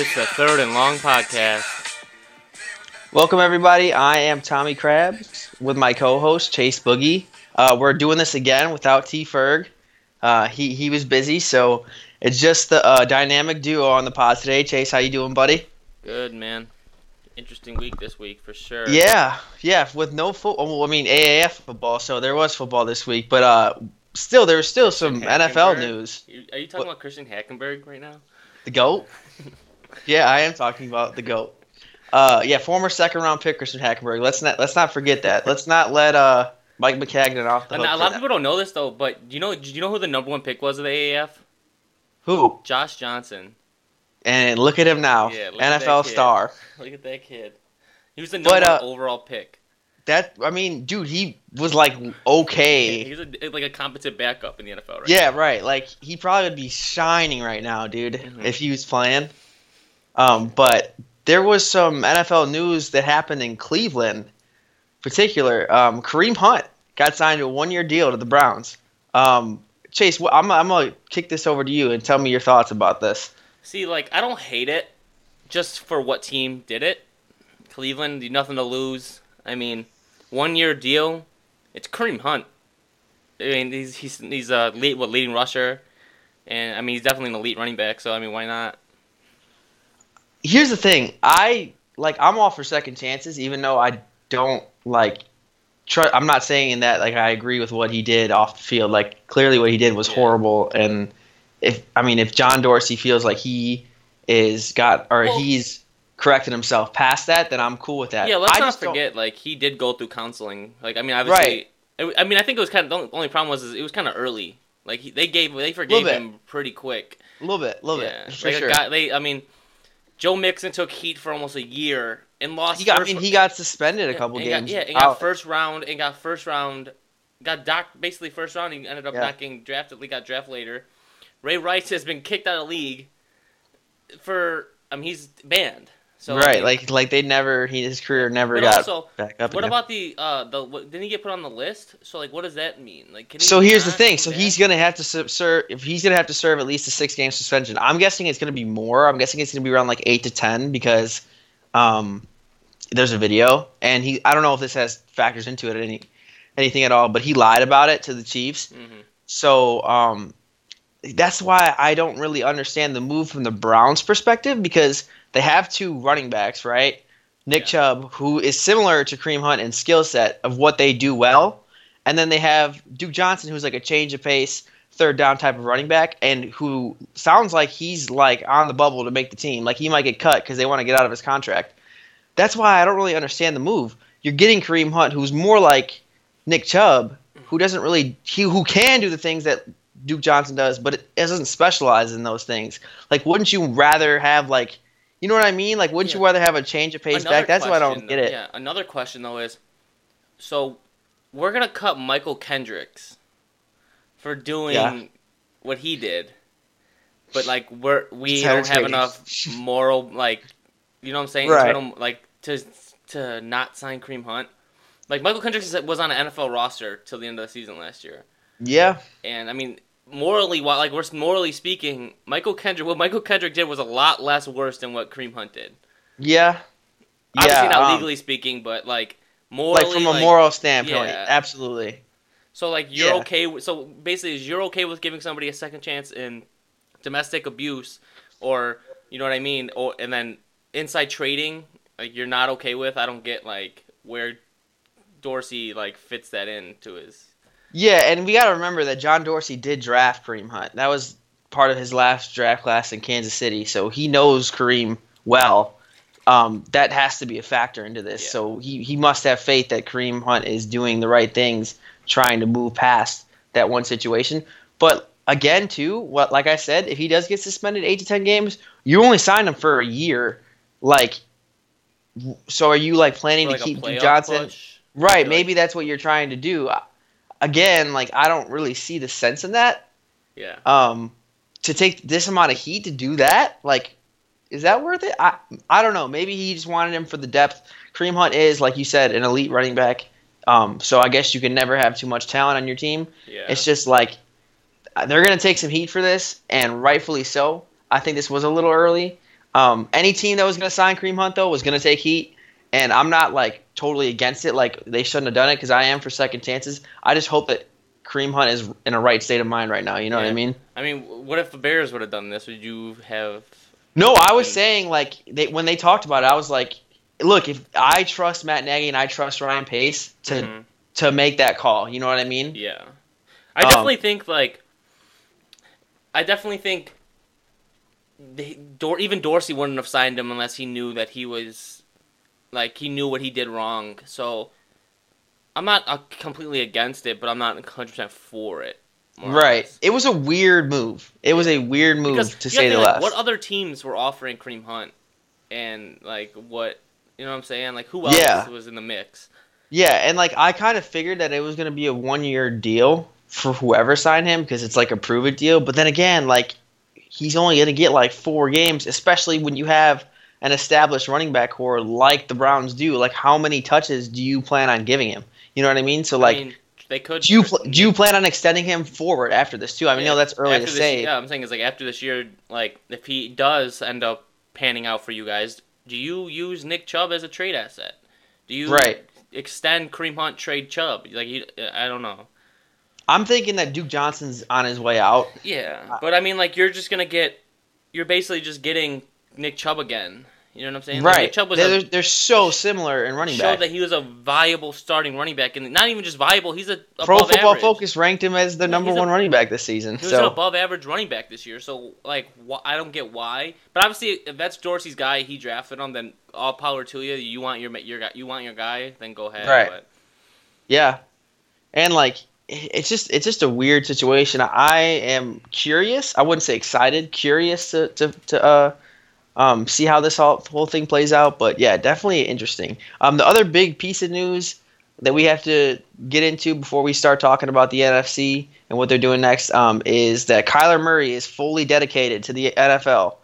It's the third and long podcast. Welcome, everybody. I am Tommy Krabs with my co host, Chase Boogie. Uh, we're doing this again without T Ferg. Uh, he, he was busy, so it's just the uh, dynamic duo on the pod today. Chase, how you doing, buddy? Good, man. Interesting week this week for sure. Yeah, yeah. With no football, well, I mean AAF football, so there was football this week, but uh, still, there was still some NFL news. Are you talking what? about Christian Hackenberg right now? The goat. yeah, I am talking about the goat. Uh, yeah, former second round pick Christian Hackenberg. Let's not let's not forget that. Let's not let uh Mike Maccagnan off the hook. a lot of people don't know this though, but do you know do you know who the number one pick was of the AAF? Who? Josh Johnson. And look at him now, yeah, NFL star. Look at that kid. He was the number but, uh, one overall pick. That I mean, dude, he was like okay. Yeah, he's a, like a competent backup in the NFL, right? Yeah, now. right. Like he probably would be shining right now, dude, mm-hmm. if he was playing. Um, but there was some NFL news that happened in Cleveland, particular. Um, Kareem Hunt got signed to a one-year deal to the Browns. Um, Chase, I'm, I'm gonna kick this over to you and tell me your thoughts about this. See, like I don't hate it, just for what team did it. Cleveland, nothing to lose. I mean, one-year deal. It's Kareem Hunt. I mean, he's he's he's a lead, what leading rusher, and I mean he's definitely an elite running back. So I mean, why not? Here's the thing. I like I'm all for second chances, even though I don't like. Try, I'm not saying that like I agree with what he did off the field. Like clearly, what he did was horrible. And if I mean, if John Dorsey feels like he is got or well, he's corrected himself past that, then I'm cool with that. Yeah, let's I not forget like he did go through counseling. Like I mean, obviously, right. I mean, I think it was kind of the only problem was it was kind of early. Like he, they gave they forgave him pretty quick. A little bit, a little yeah. bit. For like sure. Guy, they, I mean, Joe Mixon took heat for almost a year and lost. He got, I mean, he got suspended a couple games. Got, yeah, and got first round and got first round, got docked basically first round. He ended up yeah. not getting drafted. He got drafted later. Ray Rice has been kicked out of league for. I mean, he's banned. So right, mean, like like they never he his career never got also, back up. What again. about the uh the what, didn't he get put on the list? So like, what does that mean? Like, can so here's the thing. So he's gonna have to serve if he's gonna have to serve at least a six game suspension. I'm guessing it's gonna be more. I'm guessing it's gonna be around like eight to ten because um there's a video and he I don't know if this has factors into it any anything at all, but he lied about it to the Chiefs. Mm-hmm. So um that's why I don't really understand the move from the Browns perspective because they have two running backs, right? Nick yeah. Chubb, who is similar to Kareem Hunt in skill set of what they do well, and then they have Duke Johnson, who's like a change of pace, third down type of running back, and who sounds like he's like on the bubble to make the team. Like he might get cut because they want to get out of his contract. That's why I don't really understand the move. You're getting Kareem Hunt, who's more like Nick Chubb, who doesn't really he who can do the things that Duke Johnson does, but it doesn't specialize in those things. Like, wouldn't you rather have like you know what I mean? Like, wouldn't yeah. you rather have a change of pace another back? That's why I don't get it. Yeah. Another question though is, so we're gonna cut Mychal Kendricks for doing yeah. what he did, but like we're we don't have enough moral like, you know what I'm saying? Right. like to to not sign Kareem Hunt. Like Mychal Kendricks was on an NFL roster till the end of the season last year. Yeah. And I mean, morally, while like we're morally speaking, Mychal Kendrick, what Mychal Kendrick did was a lot less worse than what Kareem Hunt did. Yeah. Obviously yeah, not um, legally speaking, but like morally, like from a like, moral standpoint, yeah. absolutely. So like you're yeah. okay. With, so basically, you're okay with giving somebody a second chance in domestic abuse, or you know what I mean, or and then inside trading, like you're not okay with. I don't get like where Dorsey like fits that into his yeah, and we got to remember that John Dorsey did draft Kareem Hunt. That was part of his last draft class in Kansas City, so he knows Kareem well. Um, that has to be a factor into this. Yeah. So he, he must have faith that Kareem Hunt is doing the right things, trying to move past that one situation. But again, too, what like I said, if he does get suspended eight to ten games, you only signed him for a year. Like, so are you like planning like to keep Johnson? Push? Right, maybe that's what you're trying to do again, like I don't really see the sense in that. Yeah. Um, to take this amount of heat to do that, like, is that worth it? I I don't know. Maybe he just wanted him for the depth. Kareem Hunt is, like you said, an elite running back. Um, so I guess you can never have too much talent on your team. Yeah. It's just like they're gonna take some heat for this, and rightfully so. I think this was a little early. Um, any team that was going to sign Kareem Hunt though was going to take heat, and I'm not like totally against it. Like they shouldn't have done it because I am for second chances. I just hope that Kareem Hunt is in a right state of mind right now. You know what I mean? I mean, what if the Bears would have done this? Would you have? No, I was saying like they when they talked about it, I was like, look, if I trust Matt Nagy and I trust Ryan Pace to Mhm. to make that call, you know what I mean? Yeah, I Um, definitely think like. I definitely think. They, Dor- even Dorsey wouldn't have signed him unless he knew that he was, like he knew what he did wrong. So, I'm not uh, completely against it, but I'm not 100 percent for it. Right. It was a weird move. It was a weird move Because to say the like, less. what other teams were offering Kareem Hunt, and like what you know what I'm saying? Like who else Yeah. was in the mix? Yeah, and like I kind of figured that it was going to be a one year deal for whoever signed him because it's like a prove it deal. But then again, like he's only going to get like four games, especially when you have an established running back core like the Browns do. Like, how many touches do you plan on giving him? You know what I mean? So like, I mean, they could. do you pl- do you plan on extending him forward after this too? I mean, Yeah, no, that's early after to this- say. Yeah, I'm saying is like after this year, like if he does end up panning out for you guys, do you use Nick Chubb as a trade asset? Do you Right. extend Kareem Hunt trade Chubb? Like you, I don't know. I'm thinking that Duke Johnson's on his way out. Yeah, but I mean, like you're just gonna get, you're basically just getting Nick Chubb again. You know what I'm saying? Like, right. Nick Chubb was they're, a, they're so similar in running showed back. that he was a viable starting running back, and not even just viable. He's a Pro Football average. Focus ranked him as the number he's a- one running back this season. He was an above average running back this year, so like wh- I don't get why. But obviously, if that's Dorsey's guy, he drafted him. Then all power to you. You want your your guy, you want your guy, then go ahead. Right. But Yeah, and like it's just it's just a weird situation. I am curious. I wouldn't say excited. Curious to to, to uh um see how this whole whole thing plays out. But yeah, definitely interesting. Um, the other big piece of news that we have to get into before we start talking about the NFC and what they're doing next um, is that Kyler Murray is fully dedicated to the NFL,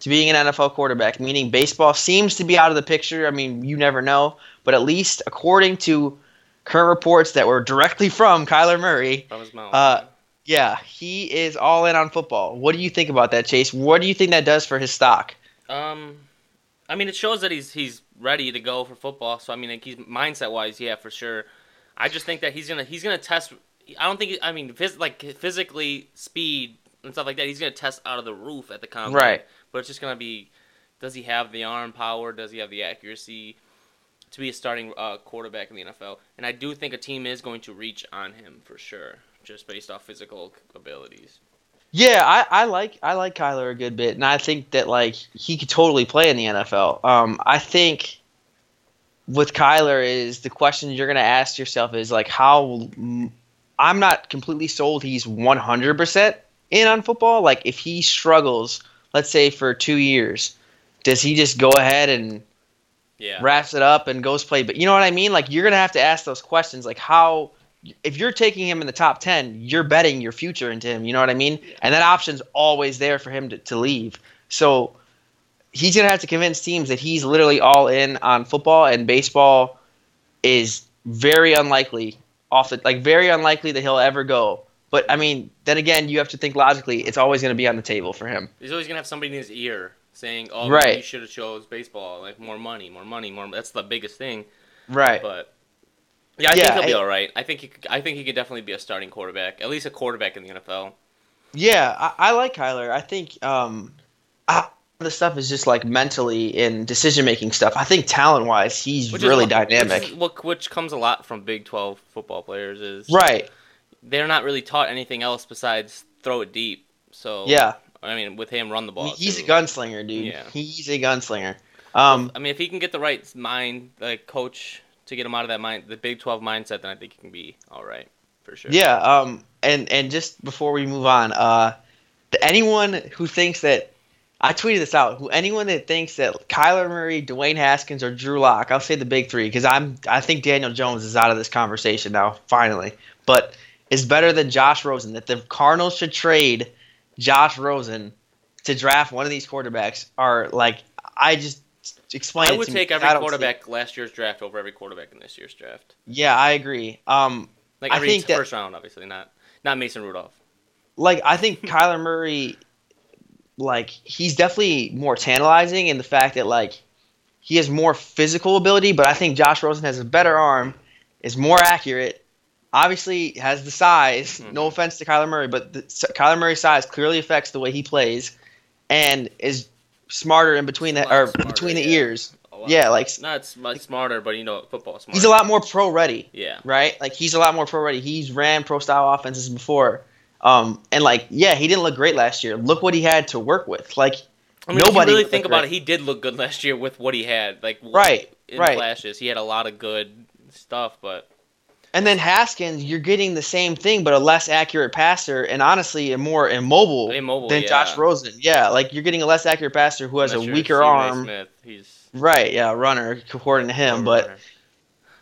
to being an NFL quarterback, meaning baseball seems to be out of the picture. I mean, you never know, but at least according to current reports that were directly from Kyler Murray, from his mouth. Uh, yeah, he is all in on football. What do you think about that, Chase? What do you think that does for his stock? Um, I mean, it shows that he's he's ready to go for football. So I mean, like he's mindset wise, yeah, for sure. I just think that he's gonna he's gonna test. I don't think I mean phys- like physically speed and stuff like that. He's gonna test out of the roof at the combine. Right. But it's just gonna be, does he have the arm power? Does he have the accuracy to be a starting uh, quarterback in the NFL? And I do think a team is going to reach on him for sure, just based off physical abilities. Yeah, I, I like I like Kyler a good bit, and I think that like he could totally play in the NFL. Um, I think with Kyler is the question you're gonna ask yourself is like how I'm not completely sold he's 100 percent in on football. Like if he struggles, let's say for two years, does he just go ahead and Yeah. wraps it up and goes play. But you know what I mean? Like you're gonna have to ask those questions. Like how, if you're taking him in the top ten, you're betting your future into him. You know what I mean? And that option's always there for him to, to leave. So he's gonna have to convince teams that he's literally all in on football and baseball is very unlikely off the like very unlikely that he'll ever go. But I mean, then again, you have to think logically. It's always going to be on the table for him. He's always gonna have somebody in his ear saying, "Oh, Right. you should have chose baseball. Like more money, more money, more." That's the biggest thing. Right. But yeah, I Yeah, think he'll be I- all right. I think he, could- I think he could definitely be a starting quarterback, at least a quarterback in the NFL. Yeah, I, I like Kyler. I think um, I, the stuff is just like mentally and decision making stuff. I think talent wise, he's Which really what- dynamic. Which, is what, which comes a lot from Big Twelve football players is right. they're not really taught anything else besides throw it deep. So Yeah. I mean, with him, run the ball. He's too. a gunslinger, dude. Yeah. He's a gunslinger. Um, I mean, if he can get the right mind, like coach, to get him out of that mind, the Big Twelve mindset, then I think he can be all right for sure. yeah. Um, and and just before we move on, uh, anyone who thinks that I tweeted this out, who anyone that thinks that Kyler Murray, Dwayne Haskins, or Drew Lock, I'll say the big three because I'm I think Daniel Jones is out of this conversation now finally, but is better than Josh Rosen. That the Cardinals should trade Josh Rosen to draft one of these quarterbacks are like I just explain. I would take me, every I don't see quarterback last year's draft over every quarterback in this year's draft. Yeah, I agree. Um, Like I every think that- first round, obviously, not not Mason Rudolph. like I think Kyler Murray like he's definitely more tantalizing in the fact that like he has more physical ability, but I think Josh Rosen has a better arm, is more accurate. Obviously, has the size. Mhm. No offense to Kyler Murray, but the, Kyler Murray's size clearly affects the way he plays, and is smarter in between the or smarter, between the yeah. ears. Yeah, like not much smarter, but you know, football smart. he's a lot more pro ready. Yeah. right? Like he's a lot more pro ready. He's ran pro style offenses before. Um, and like, yeah, he didn't look great last year. Look what he had to work with. Like, I mean, Nobody if you really think about great. it, he did look good last year with what he had. Like Right, in right. flashes, he had a lot of good stuff, but and then Haskins, you're getting the same thing, but a less accurate passer, and honestly, a more immobile, Immobile, than yeah. Josh Rosen. Yeah, like you're getting a less accurate passer who has unless a weaker arm. Right, yeah, runner according to him. But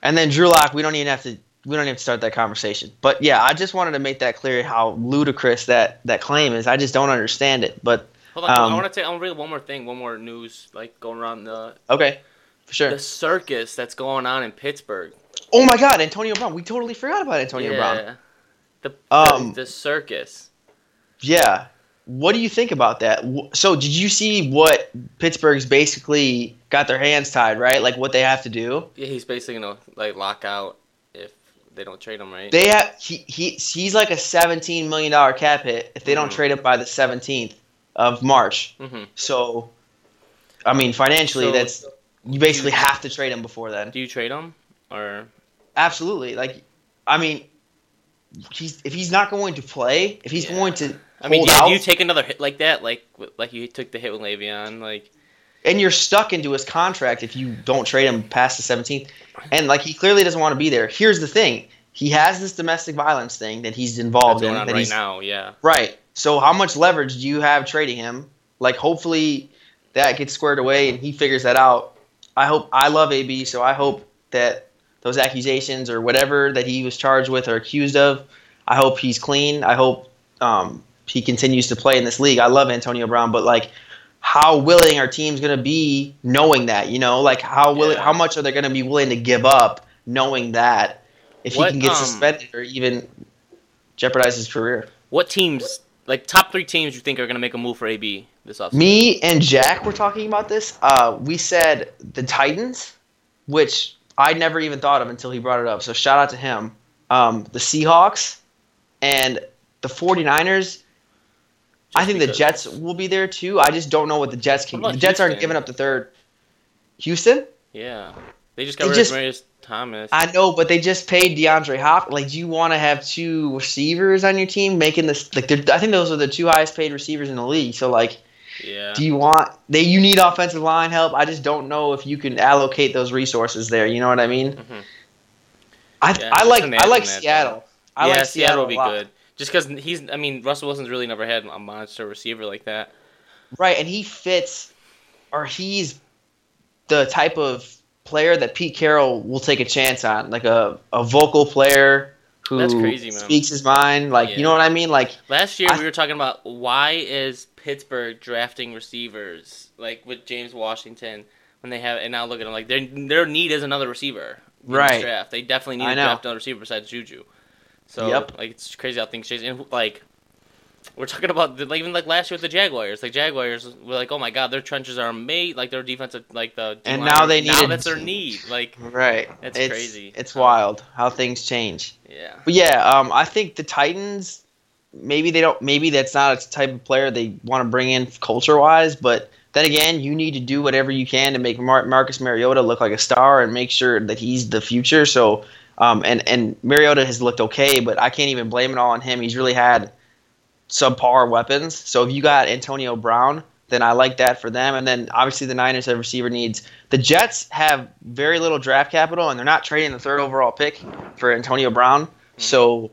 and then Drew Lock, we don't even have to. We don't even have to start that conversation. But yeah, I just wanted to make that clear how ludicrous that that claim is. I just don't understand it. But Hold on, I Um, want to take. I want to read one more thing, one more news, like going around the okay, for sure. the circus that's going on in Pittsburgh. Oh my God, Antonio Brown. We totally forgot about Antonio Brown. yeah. The, Um, the circus. Yeah. What do you think about that? So, did you see what Pittsburgh's basically got their hands tied, right? Like what they have to do. Yeah, he's basically gonna like lock out if they don't trade him, right? They have he, he he's like a seventeen million dollar cap hit if they don't Mhm. trade him by the seventeenth of March. hmm So, I mean, financially, So- that's you basically have to trade him before then. Do you trade him or? Absolutely. Like, I mean, he's if he's not going to play, if he's Yeah. going to I mean, hold yeah, out, do you take another hit like that, like like you took the hit with Le'Veon, like and you're stuck into his contract if you don't trade him past the 17th. And like he clearly doesn't want to be there. Here's the thing: he has this domestic violence thing that he's that's involved in. on that right he's, now? Yeah. Right. So how much leverage do you have trading him? Like hopefully that gets squared away and he figures that out. I hope I love AB, so I hope that those accusations or whatever that he was charged with or accused of, I hope he's clean. I hope um, he continues to play in this league. I love Antonio Brown, but like how willing are teams going to be knowing that, you know? Like how willing Yeah. how much are they going to be willing to give up knowing that if What, he can get um, suspended or even jeopardize his career? What teams, like top three teams, you think are gonna make a move for AB this offseason? Me and Jack were talking about this. Uh, we said the Titans, which I never even thought of until he brought it up. So shout out to him. Um, the Seahawks and the 49ers. I think the. Jets will be there too. I just don't know what the Jets can. The Jets aren't giving up the third. Houston? Yeah, they just got They rid just- of Marius Thomas. I know, but they just paid DeAndre Hop. Like, do you want to have two receivers on your team making this? Like, I think those are the two highest paid receivers in the league. So, like, yeah. Do you want they? You need offensive line help. I just don't know if you can allocate those resources there. You know what I mean? Mhm. I Yeah, I like I like Seattle. I yeah, like Seattle a be good. Just because he's, I mean, Russell Wilson's really never had a monster receiver like that. Right, and he fits, or he's the type of player that Pete Carroll will take a chance on, like a, a vocal player who That's crazy, man. speaks his mind. Like you know what I mean? Like Last year I- we were talking about why is Pittsburgh drafting receivers like with James Washington when they have, and now look at them like their their need is another receiver. Right. draft. They definitely need to draft another receiver besides Juju. So Yep. like it's crazy how things change. And like we're talking about the, like even like last year with the Jaguars. Like Jaguars were like, oh my god, their trenches are made. Like their defensive, like the And now they need now that's their need. Like right, That's it's, crazy. It's wild how things change. yeah, But yeah, um, I think the Titans. Maybe they don't. Maybe that's not a type of player they want to bring in culture wise. But then again, you need to do whatever you can to make Mar- Marcus Mariota look like a star and make sure that he's the future. So, um, and and Mariota has looked okay, but I can't even blame it all on him. He's really had subpar weapons. So if you got Antonio Brown, then I like that for them. And then obviously the Niners have receiver needs. The Jets have very little draft capital, and they're not trading the third overall pick for Antonio Brown. So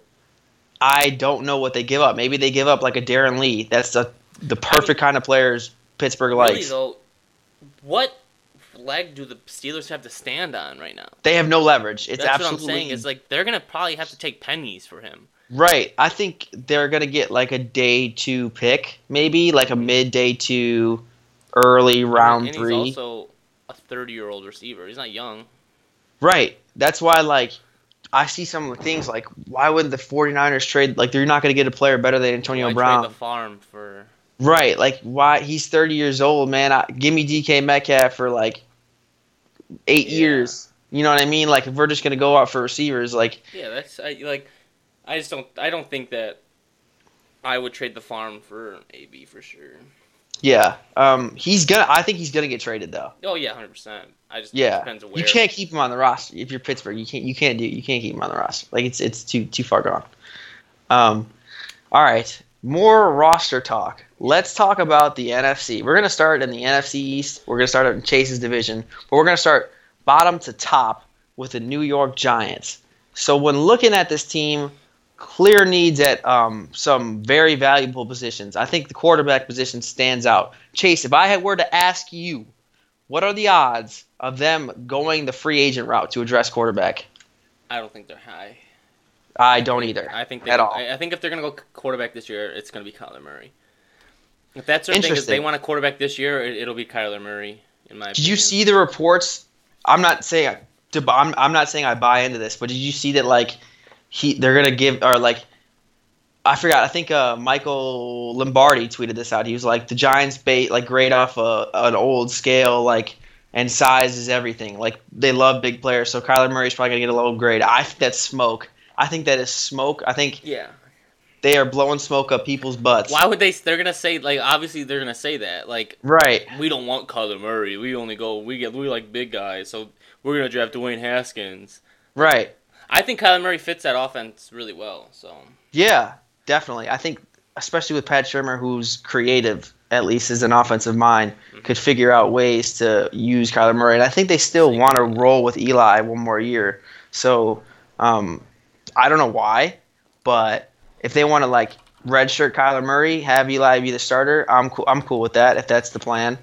I don't know what they give up. Maybe they give up like a Darron Lee. That's the the perfect kind of players Pittsburgh really likes. though, what leg do the Steelers have to stand on right now? They have no leverage. It's That's what I'm absolutely saying. Is like they're gonna probably have to take pennies for him. right. I think they're gonna get like a day two pick, maybe like a mid day two, early round and three. He's also a 30 year old receiver. He's not young. Right. That's why, like, I see some of the things like, why would the 49ers trade? Like, they're not going to get a player better than Antonio Why Brown. Trade the farm for Right, like why he's 30 years old, man. I, give me DK Metcalf for like eight Yeah. years. You know what I mean? Like if we're just gonna go out for receivers, like Yeah, that's I, like, I just don't. I don't think that I would trade the farm for AB for sure. Yeah, um, he's gonna. I think he's gonna get traded though. Oh yeah, hundred percent. I just Yeah, you can't keep him on the roster if you're Pittsburgh. You can't. You can't do. You can't keep him on the roster. Like it's it's too too far gone. Um, all right, more roster talk. Let's talk about the NFC. We're gonna start in the NFC East. We're gonna start in Chase's division, but we're gonna start bottom to top with the New York Giants. So when looking at this team, clear needs at um, some very valuable positions. I think the quarterback position stands out. Chase, if I were to ask you, what are the odds of them going the free agent route to address quarterback? I don't think they're high. I don't either. I think they, at all. I, think if they're gonna go quarterback this year, it's gonna be Kyler Murray. If that's their thing, Interesting. they want a quarterback this year, it, it'll be Kyler Murray. In my opinion. Did you see the reports? I'm not saying to, I'm, I'm not saying I buy into this, but did you see that like he they're gonna give or like I forgot. I think uh, Michael Lombardi tweeted this out. He was like the Giants bait like grade off a, an old scale like and size is everything. Like they love big players, so Kyler Murray's probably gonna get a low grade. I think that's smoke. I think that is smoke. I think Yeah. they are blowing smoke up people's butts. Why would they? They're gonna say like obviously they're gonna say that like Right. we don't want Kyler Murray. We only go we get we like big guys, so we're gonna draft Dwayne Haskins. Right. I think Kyler Murray fits that offense really well. So Yeah, definitely. I think, especially with Pat Shurmur, who's creative, at least as an offensive mind, could figure out ways to use Kyler Murray. And I think they still want to roll with Eli one more year. So um, I don't know why, but if they want to like redshirt Kyler Murray, have Eli be the starter, I'm cool. I'm cool with that if that's the plan.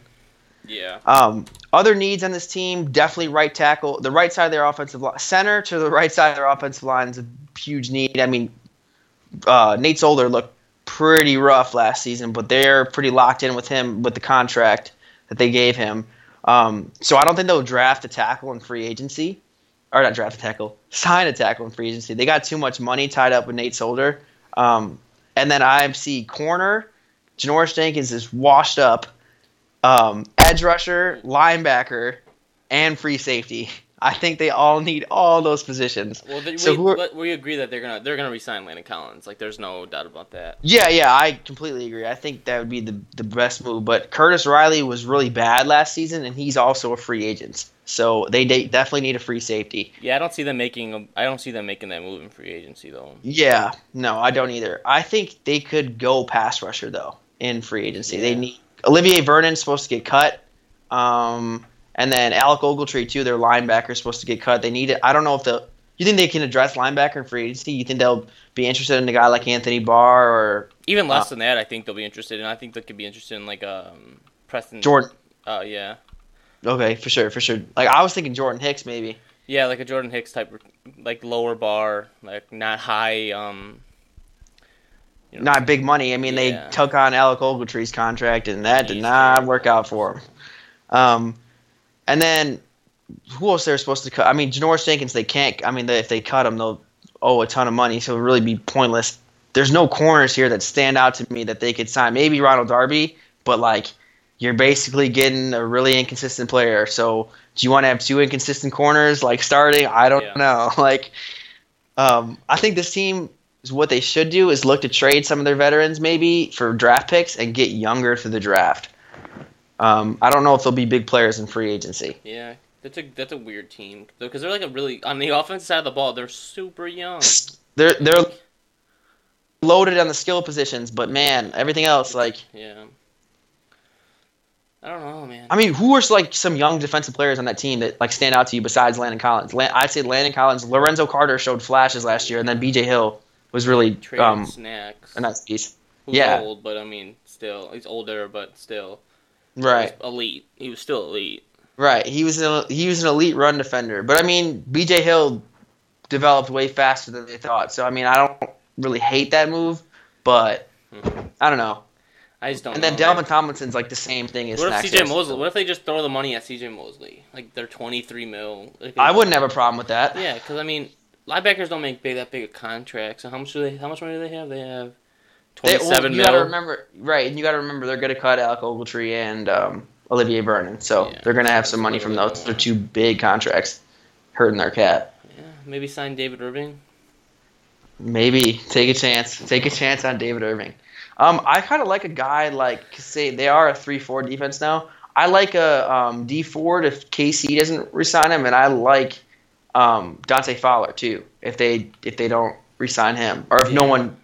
Yeah, Um, other needs on this team, definitely right tackle. The right side of their offensive line, center to the right side of their offensive line is a huge need. I mean, uh, Nate Solder looked pretty rough last season, but they're pretty locked in with him with the contract that they gave him. Um, so I don't think they'll draft a tackle in free agency, or not draft a tackle, sign a tackle in free agency. They got too much money tied up with Nate Solder. Um, and then I see corner. Janoris Jenkins is washed up. Um, edge rusher, linebacker, and free safety. I think they all need all those positions. well, they, So we, are- but we agree that they're gonna they're gonna resign Landon Collins. Like, there's no doubt about that. Yeah, yeah, I completely agree. I think that would be the the best move. But Curtis Riley was really bad last season, and he's also a free agent. So they de- definitely need a free safety. Yeah, I don't see them making a, I don't see them making that move in free agency though. Yeah, no, I don't either. I think they could go pass rusher though in free agency. They need Olivier Vernon's supposed to get cut, um, and then Alec Ogletree too. Their linebacker is supposed to get cut. They need it. I don't know if the you think they can address linebacker in free agency. You think they'll be interested in a guy like Anthony Barr or Even less Uh, than that, I think they'll be interested in. I think they could be interested in like um Preston Jordan? Uh, yeah, Okay, for sure, for sure. Like I was thinking Jordan Hicks maybe. yeah, like a Jordan Hicks type, like lower bar, like not high. Um, you know, Not big money. I mean, Yeah. they took on Alec Ogletree's contract, and that did not work out for him. Um, and then who else they're supposed to cut? I mean, Janoris Jenkins. They can't. I mean, they, if they cut him, they'll owe a ton of money, so it would really be pointless. There's no corners here that stand out to me that they could sign. Maybe Ronald Darby, but like you're basically getting a really inconsistent player. So do you want to have two inconsistent corners like starting? I don't Yeah. know. Like, um, I think this team is what they should do is look to trade some of their veterans maybe for draft picks and get younger for the draft. Um, I don't know if they'll be big players in free agency. yeah, that's a that's a weird team though, because they're like a really on the offensive side of the ball. They're super young. They're they're loaded on the skill positions, but man, everything else like Yeah. I don't know, man. I mean, who are like some young defensive players on that team that like stand out to you besides Landon Collins? I'd say Landon Collins, Lorenzo Carter showed flashes last year, and then B.J. Hill was really Traded um, snacks. a nice piece. Who's yeah. old, but I mean, still, he's older, but still, Right, elite. He was still elite. right. He was an he was an elite run defender, but I mean, B.J. Hill developed way faster than they thought. So I mean, I don't really hate that move, but Mhm. I don't know. I just don't. And then know. Dalvin Tomlinson's like the same thing as What if CJ Mosley? What if they just throw the money at CJ Mosley? Like they're twenty three mil. Like, I wouldn't have a problem with that. Yeah, because I mean, linebackers don't make big that big of contracts. So how much do they? How much money do they have? They have They- well, Twenty-seven you mil. gotta remember, right? And you got to remember they're going to cut Alec Ogletree and um, Olivier Vernon, so Yeah, they're going to have some money from those. They're two big contracts, hurting their cap. yeah, maybe sign David Irving. Maybe take a chance. Take a chance on David Irving. Um, I kind of like a guy like say they are a three-four defense now. I like a um, Dee Ford if KC doesn't resign him, and I like um, Dante Fowler too if they if they don't resign him or if no one.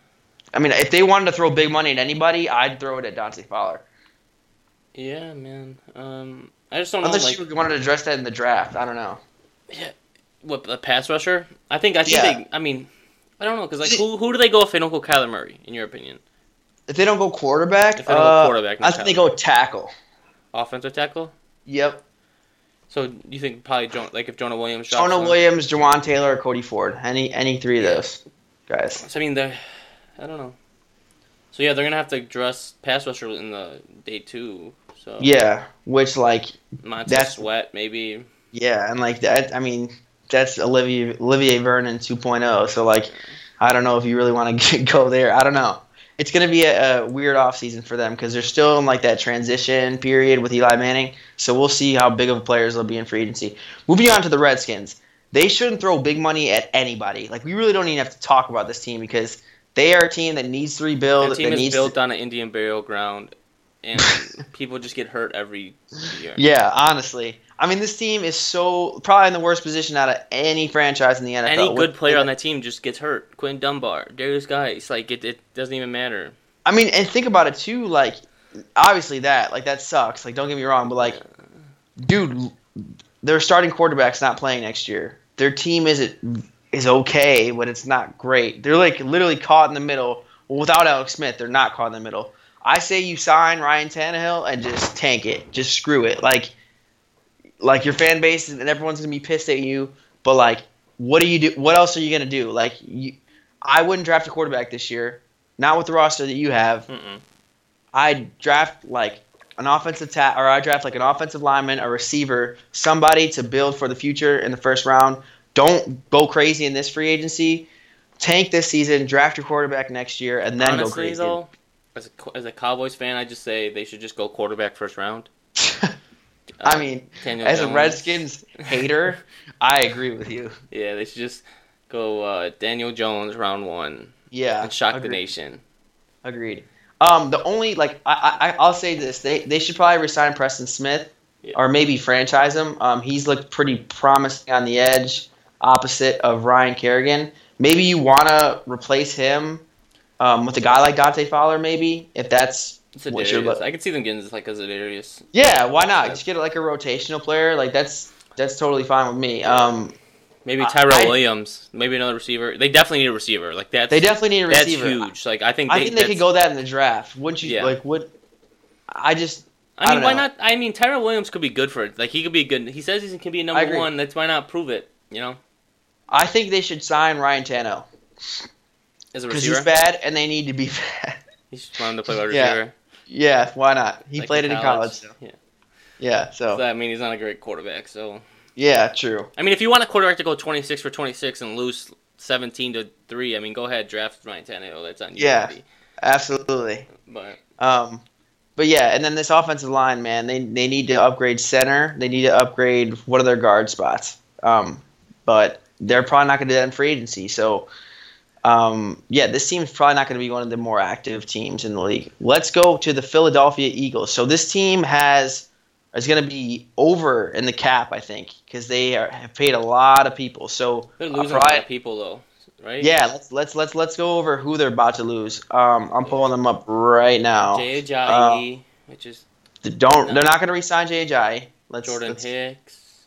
I mean, if they wanted to throw big money at anybody, I'd throw it at Dante Fowler. Yeah, man. Um, I just don't know. Unless Like, you wanted to address that in the draft, I don't know. Yeah, what the pass rusher? I think. I think Yeah. they. I mean, I don't know because like who who do they go if they don't go Kyler Murray? In your opinion, If they don't go quarterback, If they don't go uh, quarterback, I think they go tackle. offensive tackle. Yep. So you think probably Jonah, like if Jonah Williams Jonah? Williams, Jawaan Taylor, or Cody Ford. Any any three of those guys. So I mean, they I don't know. So yeah, they're gonna have to dress pass rusher in the day two. So Yeah, which like Montez that's- Sweat maybe. yeah, and like that. I mean, that's Olivier Olivier Vernon 2.0. So like, I don't know if you really want to go there. I don't know. It's gonna be a, a weird offseason for them because they're still in like that transition period with Eli Manning. So we'll see how big of players they'll be in free agency. Moving on to the Redskins, they shouldn't throw big money at anybody. Like we really don't even have to talk about this team because they are a team that needs to rebuild. The team that is built to, on an Indian burial ground, and people just get hurt every year. Yeah, honestly. I mean, this team is so probably in the worst position out of any franchise in the NFL. Any good player on that team just gets hurt. Quinn Dunbar, Derrius Guice, like it, it doesn't even matter. I mean, and think about it too. Like, obviously that like that sucks. Like, don't get me wrong, but like, dude, their starting quarterback's not playing next year. Their team is is okay, but it's not great. They're like literally caught in the middle. Well, without Alex Smith, they're not caught in the middle. I say you sign Ryan Tannehill and just tank it. Just screw it. Like, like your fan base and everyone's gonna be pissed at you. But like, what do you do? What else are you gonna do? Like, you, I wouldn't draft a quarterback this year. Not with the roster that you have. Mm-mm. I'd draft like an offensive ta- or I draft like an offensive lineman, a receiver, somebody to build for the future in the first round. Don't go crazy in this free agency. Tank this season, draft your quarterback next year, and then go crazy. though, as a, as a Cowboys fan, I just say they should just go quarterback first round. I Uh, mean, Daniel as a Redskins hater, I agree with you. Yeah, they should just go uh, Daniel Jones round one Yeah, and shock the nation. Agreed. Um, the only like I, I I'll say this they they should probably resign Preston Smith Yeah. or maybe franchise him. Um, he's looked pretty promising on the edge, opposite of Ryan Kerrigan. Maybe you want to replace him um, with a guy like Dante Fowler, maybe if that's It's a what you're Darius. look- I could see them getting this like as a Darius. yeah. Why not just get like a rotational player? Like that's that's totally fine with me. Um, Maybe Tyrell I- Williams. Maybe another receiver. They definitely need a receiver. Like that. they definitely need a receiver. that's huge. Like I think I they, think they could go that in the draft. Wouldn't you? Yeah. Like would I just I mean, why know. not? I mean, Tyrell Williams could be good for it. Like he could be good. He says he can be a I number one. That's why not prove it. You know, I think they should sign Ryan Tannehill. as a receiver, because he's bad and they need to be bad. He's just wanted to play wide receiver. yeah, why not? He like played it in college. Yeah. Yeah, So so I mean, he's not a great quarterback. So yeah, true. I mean, if you want a quarterback to go 26 for 26 and lose 17 to three, I mean, go ahead draft Ryan Tannehill. That's on you. Yeah. buddy. Absolutely. But Um, but yeah, and then this offensive line, man, they they need to upgrade center. They need to upgrade one of their guard spots. Um, but they're probably not going to do that in free agency. So, um, yeah, this team's probably not going to be one of the more active teams in the league. Let's go to the Philadelphia Eagles. So this team has is going to be over in the cap, I think, because they are, have paid a lot of people. So they're uh, losing a lot of people though, right? yeah, let's let's let's let's go over who they're about to lose. Um, I'm pulling them up right now. Jay Ajayi, which is Don't they're not going to resign Ajayi. Let's, Jordan let's- Hicks,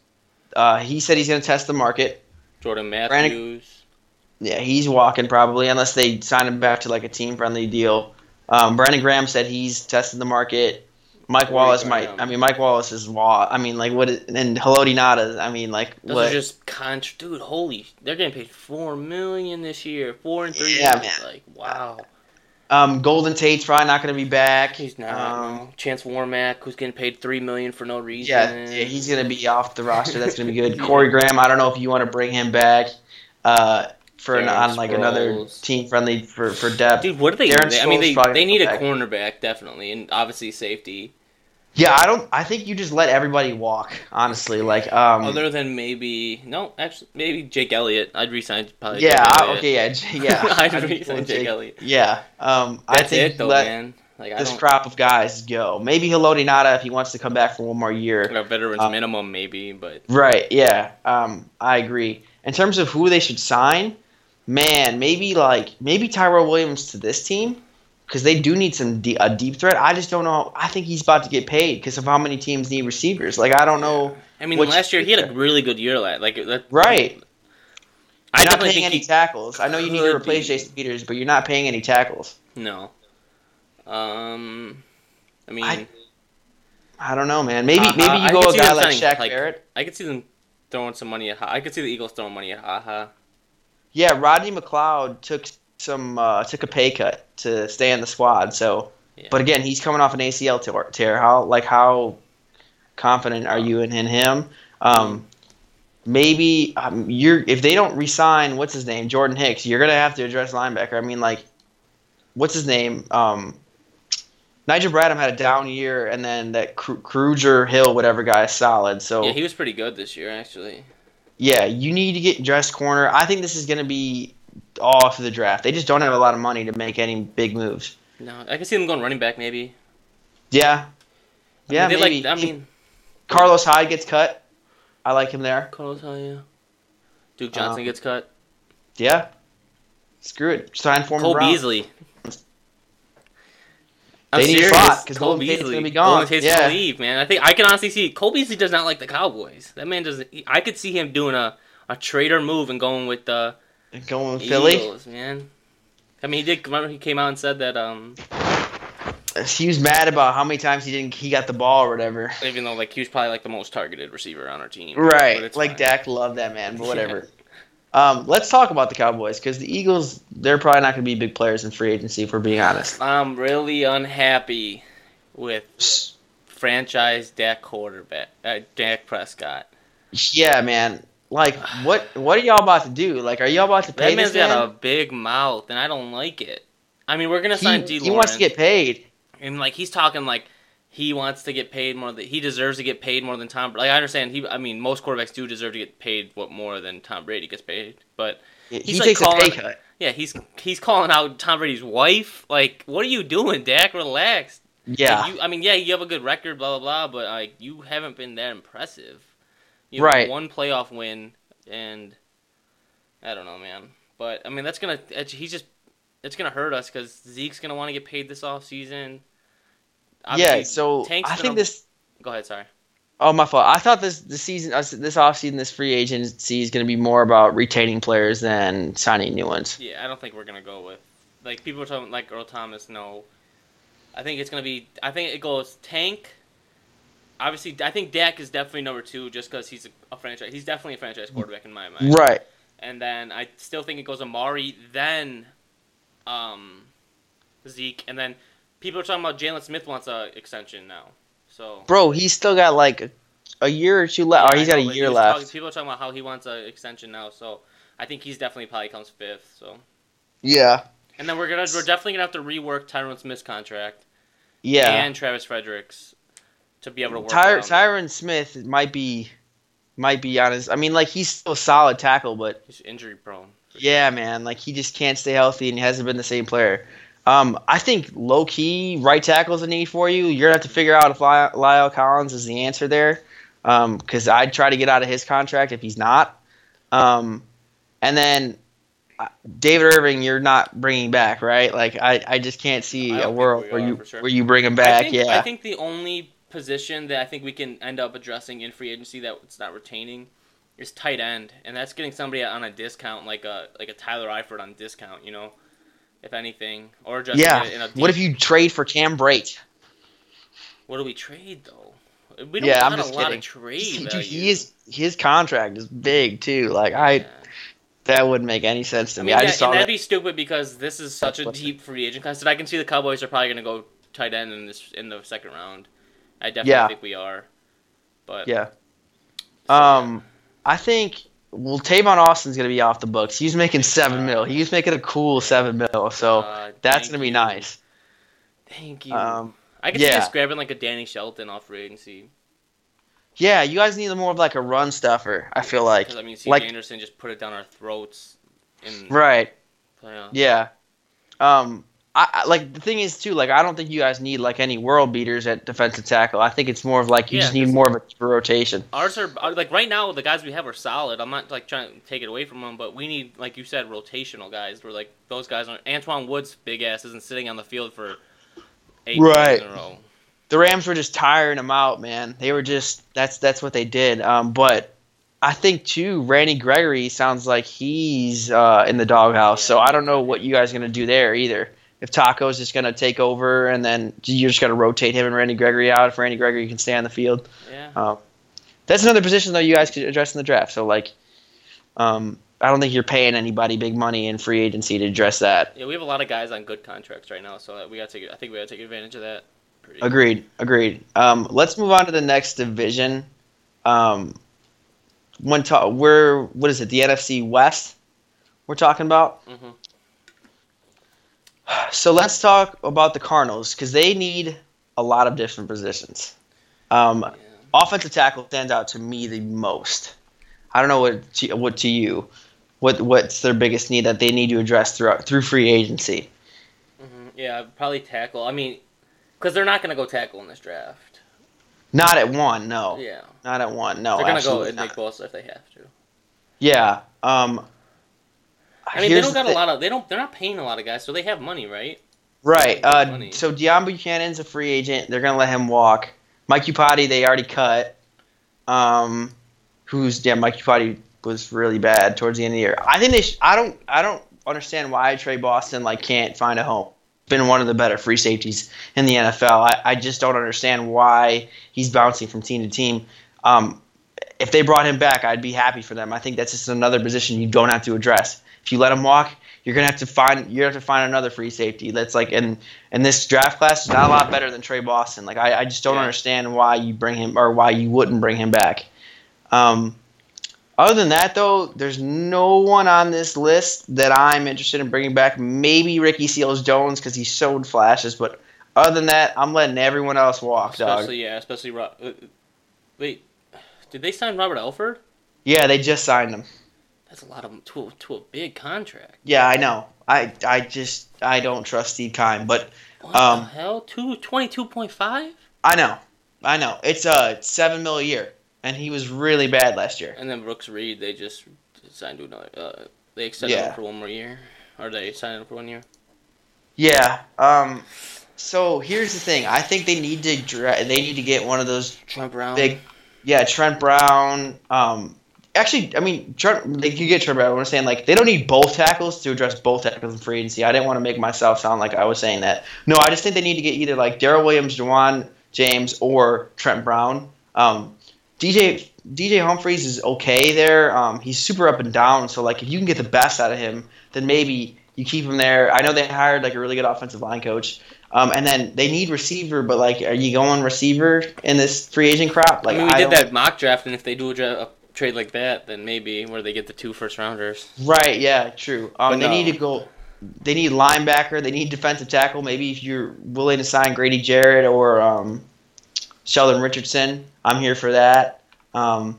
Uh, he said he's going to test the market. Jordan Brandon- Matthews. Yeah, he's walking probably unless they sign him back to like a team friendly deal. Um, Brandon Graham said he's tested the market. Mike Corey Wallace Graham. might. I mean, Mike Wallace is wall. I mean, like what? Is, and Haloti Ngata. I mean, like Those what? are just contra- dude. Holy, they're getting paid four million this year. Four and three. Yeah, years. man. Like wow. um, Golden Tate's probably not going to be back. He's not. Um, no. Chance Warmack, who's getting paid three million for no reason. Yeah, yeah, he's gonna be off the roster. That's gonna be good. Corey Graham, I don't know if you want to bring him back. Uh, for an, on like another team friendly for for depth. Dude, what do they? Darren need? I mean, they they need a back. cornerback definitely, and obviously safety. Yeah, I don't. I think you just let everybody walk. Honestly, like um. Other than maybe no, actually maybe Jake Elliott. I'd resign probably. yeah. Jake I, okay. Yeah. Yeah. I'd I'd resign cool with Jake Elliott. Yeah. Um. I think it though, let man. Like this don't. crop of guys go. Maybe Haloti Ngata if he wants to come back for one more year. a veterans Uh, minimum maybe, but Right. Yeah. Um. I agree. In terms of who they should sign, man, maybe like maybe Tyrell Williams to this team because they do need some de- a deep threat. I just don't know. I think he's about to get paid because of how many teams need receivers. Like I don't know. I mean, last year he had a really good year. Like, like that, Right. I You're not paying think any tackles. I know you need to replace be. Jason Peters, but you're not paying any tackles. no. Um, I mean, I- I, I don't know, man. Maybe Uh, maybe I you go could a guy like Shaq like- Barrett. could see them throwing some money at. Ha- I could see the Eagles throwing money at Haha. Yeah, Rodney McLeod took some uh, took a pay cut to stay in the squad. So, Yeah. but again, he's coming off an ACL tear. How like how confident are you in, in him? Um, maybe um, you're if they don't resign what's his name Jordan Hicks, you're gonna have to address linebacker. I mean, like what's his name? Um, Nigel Bradham had a down year, and then that Kru- Grugier-Hill, whatever guy, is solid. So Yeah, he was pretty good this year actually. Yeah, you need to get dressed corner. I think this is going to be for the draft. They just don't have a lot of money to make any big moves. No, I can see them going running back maybe. Yeah, I yeah, mean, maybe. Like, I mean, Carlos Hyde gets cut. I like him there. Carlos, hell yeah. Duke Johnson Um, gets cut. Yeah, screw it. Sign for. Cole. Beasley. They I'm need a serious. spot, 'cause Cole Golden Tate's Beasley. gonna be gone. Golden Tate's Yeah. gonna leave, man. I think I can honestly see Cole Beasley does not like the Cowboys. That man doesn't. he- I could see him doing a, a trader move and going with the Going with Philly. Man. I mean, he did. Remember, he came out and said that. Um, He was mad about how many times he didn't. He got the ball or whatever. even though like he was probably like the most targeted receiver on our team. Right, like fine. Dak loved that man, but whatever. Um, let's talk about the Cowboys because the Eagles. They're probably not going to be big players in free agency, if we're being honest. I'm really unhappy with franchise Dak quarterback, uh, Dak Prescott. Yeah, man. Like, what what are y'all about to do? Like, are y'all about to pay That man's this man? got a big mouth, and I don't like it. I mean, we're gonna sign D. he, he wants to get paid. and like he's talking like he wants to get paid more than he deserves to get paid more than Tom. Like I understand he. I mean, most quarterbacks do deserve to get paid what more than Tom Brady gets paid, but He He's like takes a pay calling- cut. yeah, he's he's calling out Tom Brady's wife. Like, what are you doing, Dak? Relax. Yeah, Like, you, I mean, yeah, you have a good record, blah blah blah, but like you haven't been that impressive. You Right. one playoff win, and I don't know, man. But I mean, that's gonna it's, he's just it's gonna hurt us because Zeke's gonna want to get paid this off season. Yeah. So I think this. Go ahead, sorry. Oh my fault. I thought this the season, uh, this offseason, this free agency is going to be more about retaining players than signing new ones. Yeah, I don't think we're gonna go with like people are talking like Earl Thomas. No, I think it's gonna be. I think it goes Tank. Obviously, I think Dak is definitely number two just because he's a, a franchise. He's definitely a franchise quarterback in my mind. Right. And then I still think it goes Amari, then um, Zeke, and then people are talking about Jaylon Smith wants a extension now. So Bro, he's still got like a, a year or two left. Yeah, or he's got know, a year left. talking- people are talking about how he wants an extension now. So I think he's definitely probably comes fifth. So. yeah. And then we're gonna we're definitely gonna have to rework Tyron Smith's contract Yeah. and Travis Frederick's to be able to work. Ty-. Tyron Smith might be might be honest. I mean, like he's still a solid tackle, but He's injury prone. yeah, man, like he just can't stay healthy and he hasn't been the same player. Um, I think low key right tackle is a need for you. You're gonna have to figure out if Ly- La'el Collins is the answer there, because I'd try to get out of his contract if he's not. Um, and then uh, David Irving, you're not bringing back, right? Like I, I just can't see a world where you sure. where you bring him I back. think, yeah, I think the only position that I think we can end up addressing in free agency that it's not retaining is tight end, and that's getting somebody on a discount, like a like a Tyler Eifert on discount. You know, if anything, or just yeah. it in a. What if you trade for Cam Brate? What do we trade though? We don't Yeah, I'm just a lot kidding. of trade He, dude, value. he is his contract is big too. Like I, Yeah. that wouldn't make any sense to I me. mean, I that, just saw and that'd that. be stupid because this is such a deep free agent class that I can see the Cowboys are probably going to go tight end in this in the second round. I definitely Yeah. think we are. But Yeah. so, Um, I think well, Tavon Austin's gonna be off the books. He's making seven mil. He's making a cool seven mil. So Uh, that's gonna be you. nice. Thank you. Um, I could see yeah. us grabbing like a Danny Shelton off free agency. yeah, you guys need more of like a run stuffer. I feel like. Because I mean, CJ like- Anderson just put it down our throats in Right. playoffs. Yeah. Um. I, like the thing is too. Like I don't think you guys need like any world beaters at defensive tackle. I think it's more of like you Yeah, just need more of a rotation. Ours are are- like right now the guys we have are solid. I'm not like trying to take it away from them, but we need like you said rotational guys. Where like those guys are Antwaun Woods, big ass, isn't sitting on the field for eight Right. in a row. the Rams were just tiring him out, man. They were just that's that's what they did. Um, but I think too, Randy Gregory sounds like he's uh, in the doghouse. So I don't know what you guys are gonna do there either. If Taco's just gonna take over and then you're just gonna rotate him and Randy Gregory out if Randy Gregory can stay on the field. Yeah. Um, that's another position though you guys could address in the draft. So like, um, I don't think you're paying anybody big money in free agency to address that. Yeah, we have a lot of guys on good contracts right now, so we got to take. I think we got to take advantage of that. Agreed. Agreed. Um, let's move on to the next division. Um, when ta- we're what is it? The NFC West. We're talking about. Mhm. So let's talk about the Cardinals because they need a lot of different positions. Um, Yeah. offensive tackle stands out to me the most. I don't know what to, what to you. What what's their biggest need that they need to address throughout through free agency? hmm Yeah, probably tackle. I mean, because they're not going to go tackle in this draft. Not at one, no. Yeah, Not at one, no. they're going to go and not. Nick Bosa if they have to. Yeah. Um, I mean, they don't the got thi- a lot of. They don't. They're not paying a lot of guys, so they have money, right? Right. Uh, money. so Deone Bucannon's a free agent. They're gonna let him walk. Mike Iupati they already cut. Um, who's yeah? Mike Iupati was really bad towards the end of the year. I think they. Sh- I don't. I don't understand why Tre Boston like can't find a home. Been one of the better free safeties in the NFL. I, I just don't understand why he's bouncing from team to team. Um, if they brought him back, I'd be happy for them. I think that's just another position you don't have to address. If you let him walk, you're gonna have to find you have to find another free safety. That's like and and this draft class is not a lot better than Tre Boston. Like I, I just don't Yeah. understand why you bring him or why you wouldn't bring him back. Um, other than that, though, there's no one on this list that I'm interested in bringing back. Maybe Ricky Seals Jones because he showed flashes, but other than that, I'm letting everyone else walk, dog. Yeah, especially Rob. Uh, wait, did they sign Robert Alford? Yeah, they just signed him. That's a lot of to to a big contract. Yeah, I know. I I just I don't trust Steve Keim, but What Um, the hell? Two twenty two point five, I know, I know. It's uh seven mil a year, and he was really bad last year. and then Brooks Reed they just signed to another. Uh, they extended Yeah. him for one more year, or they signed him for one year. Yeah. Um. So here's the thing. I think they need to dra- they need to get one of those Trent Brown. big, yeah, Trent Brown. Um. Actually, I mean, Trent, they could get Trent Brown. I'm saying like they don't need both tackles to address both tackles in free agency. I didn't want to make myself sound like I was saying that. No, I just think they need to get either like Daryl Williams, Ja'Wuan James, or Trent Brown. Um, DJ DJ Humphries is okay there. Um, he's super up and down. So like if you can get the best out of him, then maybe you keep him there. I know they hired like a really good offensive line coach. Um, and then they need receiver, but like, are you going receiver in this free agent crop? Like, I mean, we did don't- that mock draft, and if they do a, dra- a trade like that, then maybe where they get the two first rounders. Right? Yeah, true. Um, they no. need to go. They need linebacker. They need defensive tackle. Maybe if you're willing to sign Grady Jarrett or um, Sheldon Richardson, I'm here for that. Um,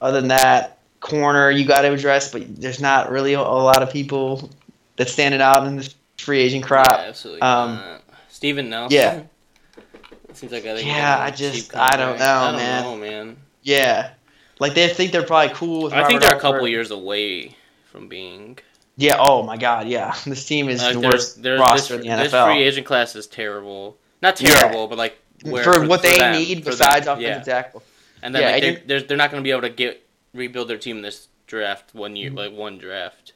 other than that, corner you got to address, but there's not really a, a lot of people that standing out in this free agent crop. Yeah, absolutely. um. Steven Nelson. yeah. It seems like I think Yeah, I just- I don't know, I don't man. know, man. Yeah, like they think they're probably cool. With I think they're a couple years away from being. Yeah. Oh my God. Yeah. This team is Like, the there's- worst there's roster this, in the NFL. This free agent class is terrible. Not Yeah. terrible, but like where, for, what they them, need for besides them, offensive yeah. tackle. And then Yeah, like, they're, they're they're not going to be able to get rebuild their team this draft one year, like one draft.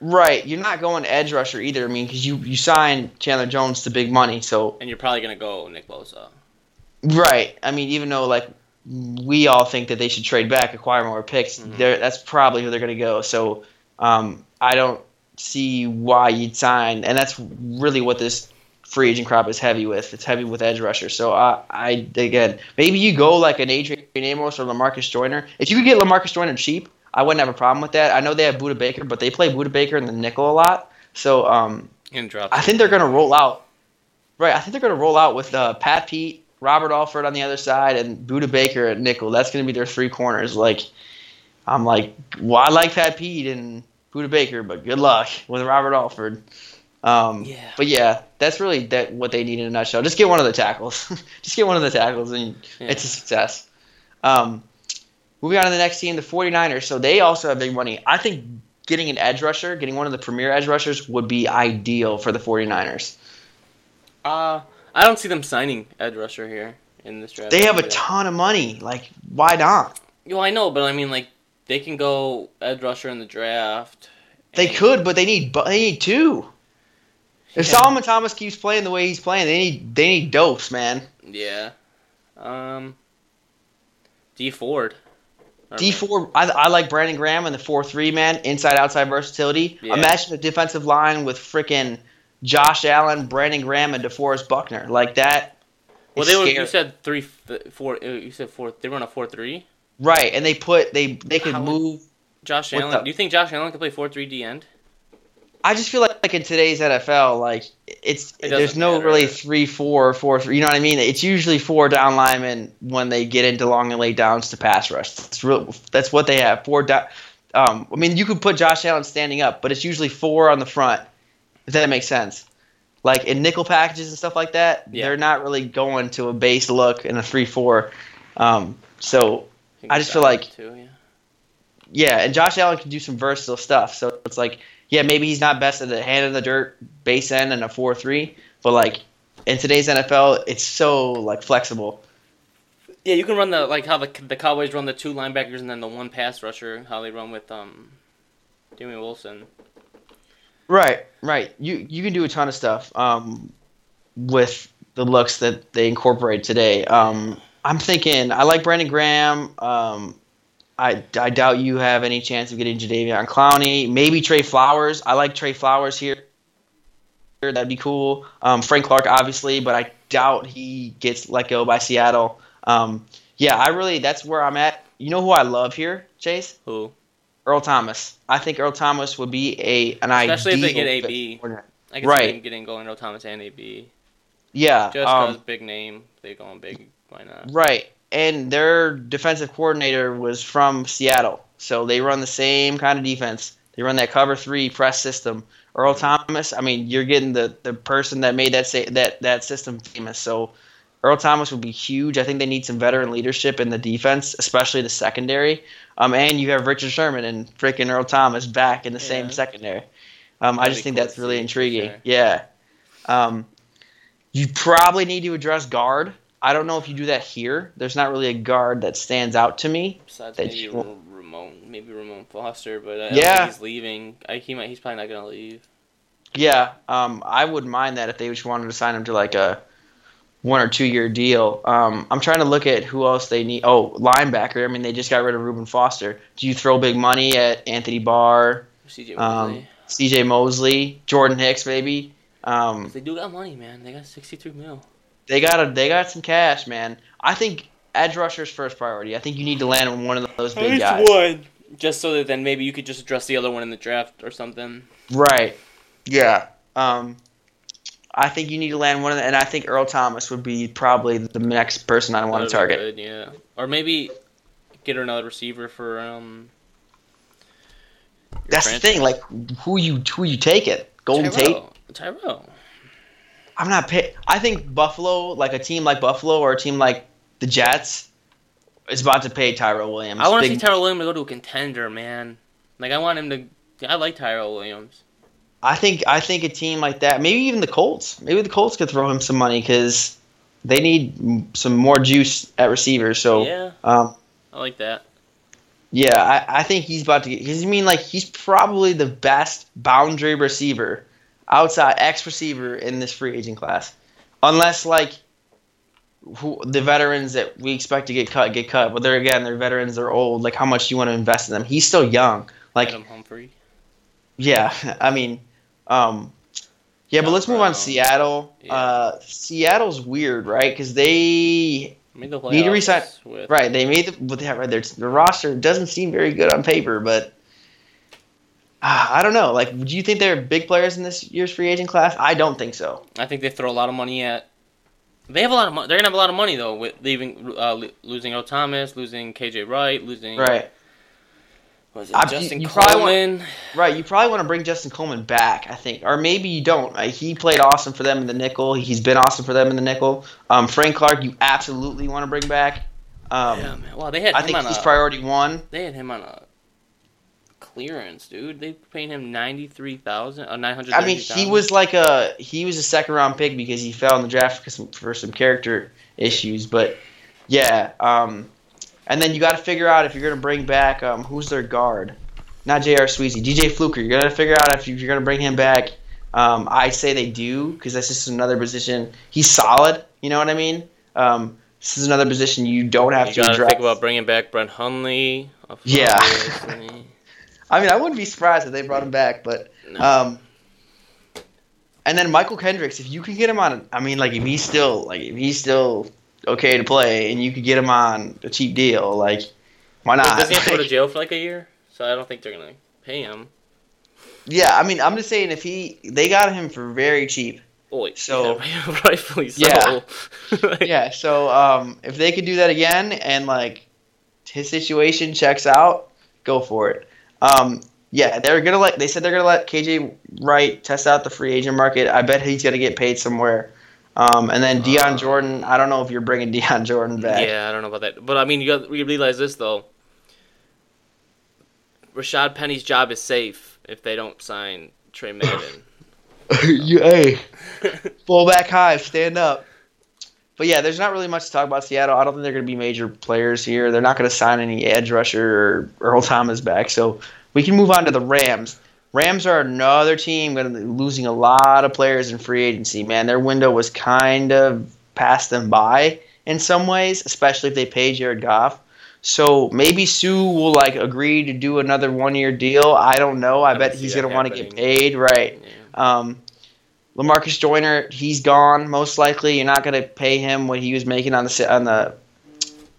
Right. You're not going edge rusher either. I mean, because you you signed Chandler Jones to big money. So And you're probably going to go Nick Bosa. right. I mean, even though like we all think that they should trade back, acquire more picks, Mhm. they're that's probably who they're going to go. So um, I don't see why you'd sign, and that's really what this free agent crop is heavy with. It's heavy with edge rushers. So I, I again, maybe you go like an Adrian Amos or Lamarcus Joyner. If you could get Lamarcus Joyner cheap, I wouldn't have a problem with that. I know they have Budda Baker, but they play Budda Baker in the nickel a lot. So um. I think they're going to roll out. Right, I think they're going to roll out with uh, Pat Pete, Robert Alford on the other side, and Budda Baker at nickel. That's going to be their three corners. Like, I'm like, well, I like Pat Pete and Budda Baker, but good luck with Robert Alford. Um, Yeah. But yeah, that's really that what they need in a nutshell. Just get one of the tackles. Just get one of the tackles, and Yeah. it's a success. Um, moving on to the next team, the 49ers. So they also have big money. I think getting an edge rusher, getting one of the premier edge rushers, would be ideal for the 49ers. Uh, I don't see them signing edge rusher here in this draft. They have a ton of money. Like, why not? Well, I know, but I mean, like, they can go edge rusher in the draft. They could, but they need they need two. If Yeah. Solomon Thomas keeps playing the way he's playing, they need they need dose, man. Yeah. Um. Dee Ford. D four, I, I like Brandon Graham and the four three man inside outside versatility. Yeah. Imagine a defensive line with freaking Josh Allen, Brandon Graham, and DeForest Buckner like that. Well, they were. scary. You said three, four. uh, You said four. They run a four three. right, and they put they they could How- move. Josh Allen. the- Do you think Josh Allen can play four three D end? I just feel like, like in today's NFL, like it's It there's no matter. really three four four three. You know what I mean? It's usually four down linemen when they get into long and late downs to pass rush. That's real. That's what they have. Four down. Um, I mean, you could put Josh Allen standing up, but it's usually four on the front. If that makes sense. Like in nickel packages and stuff like that, Yeah. they're not really going to a base look in a three four. Um, so I just feel like- Too, yeah. yeah, and Josh Allen can do some versatile stuff. So it's like, yeah, maybe he's not best at the hand in the dirt base end and a four three, but like in today's NFL, it's so like flexible. Yeah, you can run the like how the the Cowboys run the two linebackers and then the one pass rusher. How they run with um, Jimmy Wilson. Right, right. You you can do a ton of stuff um, with the looks that they incorporate today. Um, I'm thinking I like Brandon Graham. Um, I, I doubt you have any chance of getting Jadeveon Clowney. Maybe Trey Flowers. I like Trey Flowers here. That'd be cool. Um, Frank Clark, obviously, but I doubt he gets let go by Seattle. Um, yeah, I really that's where I'm at. You know who I love here, Chase? Who? Earl Thomas. I think Earl Thomas would be a an Especially if they get AB. I can Right. see them getting going Earl Thomas and AB. Yeah, Just um, big name, they going big. Why not? right. And their defensive coordinator was from Seattle, so they run the same kind of defense. They run that cover three press system. Earl Thomas. I mean, you're getting the, the person that made that say, that that system famous. So Earl Thomas would be huge. I think they need some veteran leadership in the defense, especially the secondary. Um, and you have Richard Sherman and freaking Earl Thomas back in the same secondary. Um, I just think cool that's really intriguing. sure. Yeah. Um, you probably need to address guard. I don't know if you do that here. There's not really a guard that stands out to me. Besides That maybe you- Ramon, maybe Ramon Foster, but I Yeah. he's leaving. I, he might. He's probably not gonna leave. Yeah, um, I wouldn't mind that if they just wanted to sign him to like a one or two year deal. Um, I'm trying to look at who else they need. Oh, linebacker. I mean, they just got rid of Reuben Foster. Do you throw big money at Anthony Barr, CJ um, Mosley. C.J. Mosley, Jordan Hicks, maybe? Um, they do got money, man. They got sixty-three mil. they got a, they got some cash, man. I think edge rusher's first priority. I think you need to land on one of those big guys. one. Just so that then maybe you could just address the other one in the draft or something. Right. Yeah. Um, I think you need to land one of them, and I think Earl Thomas would be probably the next person I want to target. good, yeah. Or maybe get another receiver for um. That's the thing. Like, who you who you take it? Golden Tate. Tyrell. Tyrell. I'm not pay. I think Buffalo, like a team like Buffalo or a team like the Jets, is about to pay Tyrell Williams. I want to see Tyrell Williams go to a contender, man. Like I want him to. I like Tyrell Williams. I think I think a team like that, maybe even the Colts, maybe the Colts could throw him some money because they need some more juice at receiver. So, Yeah, um, I like that. yeah, I, I think he's about to get. Because I mean, like he's probably the best boundary receiver, outside X receiver in this free agent class, unless like. Who, the veterans that we expect to get cut get cut, but they're again they're veterans, they're old. Like how much do you want to invest in them? He's still young. Like Adam Humphries. Yeah, I mean, um, yeah, but let's move on to Seattle. Yeah. Uh, Seattle's weird, right? Because they the Need to resign- with Right, they made the right, their, the roster doesn't seem very good on paper, but uh, I don't know. Like, do you think they're big players in this year's free agent class? I don't think so. I think they throw a lot of money at. They have a lot of money. They're gonna have a lot of money though, with leaving, uh, losing Earl Thomas, losing KJ Wright, losing Right, Was it I- you- Justin you want- Coleman? right. You probably want to bring Justin Coleman back, I think, or maybe you don't. Like, he played awesome for them in the nickel. He's been awesome for them in the nickel. Um, Frank Clark, you absolutely want to bring back. Um, yeah, man. Well, they had I think he's a. priority one. they had him on a clearance, dude. They paying him ninety three thousand, uh, nine hundred. I mean, he was like a he was a second round pick because he fell in the draft for some, for some character issues. But yeah, um, and then you got to figure out if you're gonna bring back um, who's their guard, not J.R. Sweezy, DJ Fluker. You're gonna figure out if you're gonna bring him back. Um, I say they do because that's just another position. He's solid. You know what I mean? Um, this is another position you don't have You to gotta address. think about bringing back Brett Hundley. Yeah. I mean, I wouldn't be surprised if they brought him back, but No. Um, and then Mychal Kendricks, if you can get him on, I mean, like if he's still like if he's still okay to play, and you could get him on a cheap deal, like why not? Does he have to go to jail for like a year? So I don't think they're gonna pay him. yeah, I mean, I'm just saying if he they got him for very cheap. Boy, So- yeah, rightfully so. Yeah. Like, Yeah, so um, if they could do that again and like his situation checks out, go for it. Um, yeah, they're gonna let. They said they're gonna let KJ Wright test out the free agent market. I bet he's gonna get paid somewhere. Um, and then Dion Uh. Jordan. I don't know if you're bringing Dion Jordan back. Yeah, I don't know about that, but I mean, you you realize this though. Rashaad Penny's job is safe if they don't sign Tre Madden. you, hey, fullback high, stand up. But yeah, there's not really much to talk about Seattle. I don't think they're going to be major players here. They're not going to sign any edge rusher or Earl Thomas back. So we can move on to the Rams. Rams are another team losing a lot of players in free agency. Man, their window was kind of passed them by in some ways, especially if they pay Jared Goff. So maybe Suh will like agree to do another one year deal. I don't know. I, I bet he's going to want to get paid, right? Yeah. Um, Lamarcus Joyner, he's gone most likely. You're not going to pay him what he was making on the on the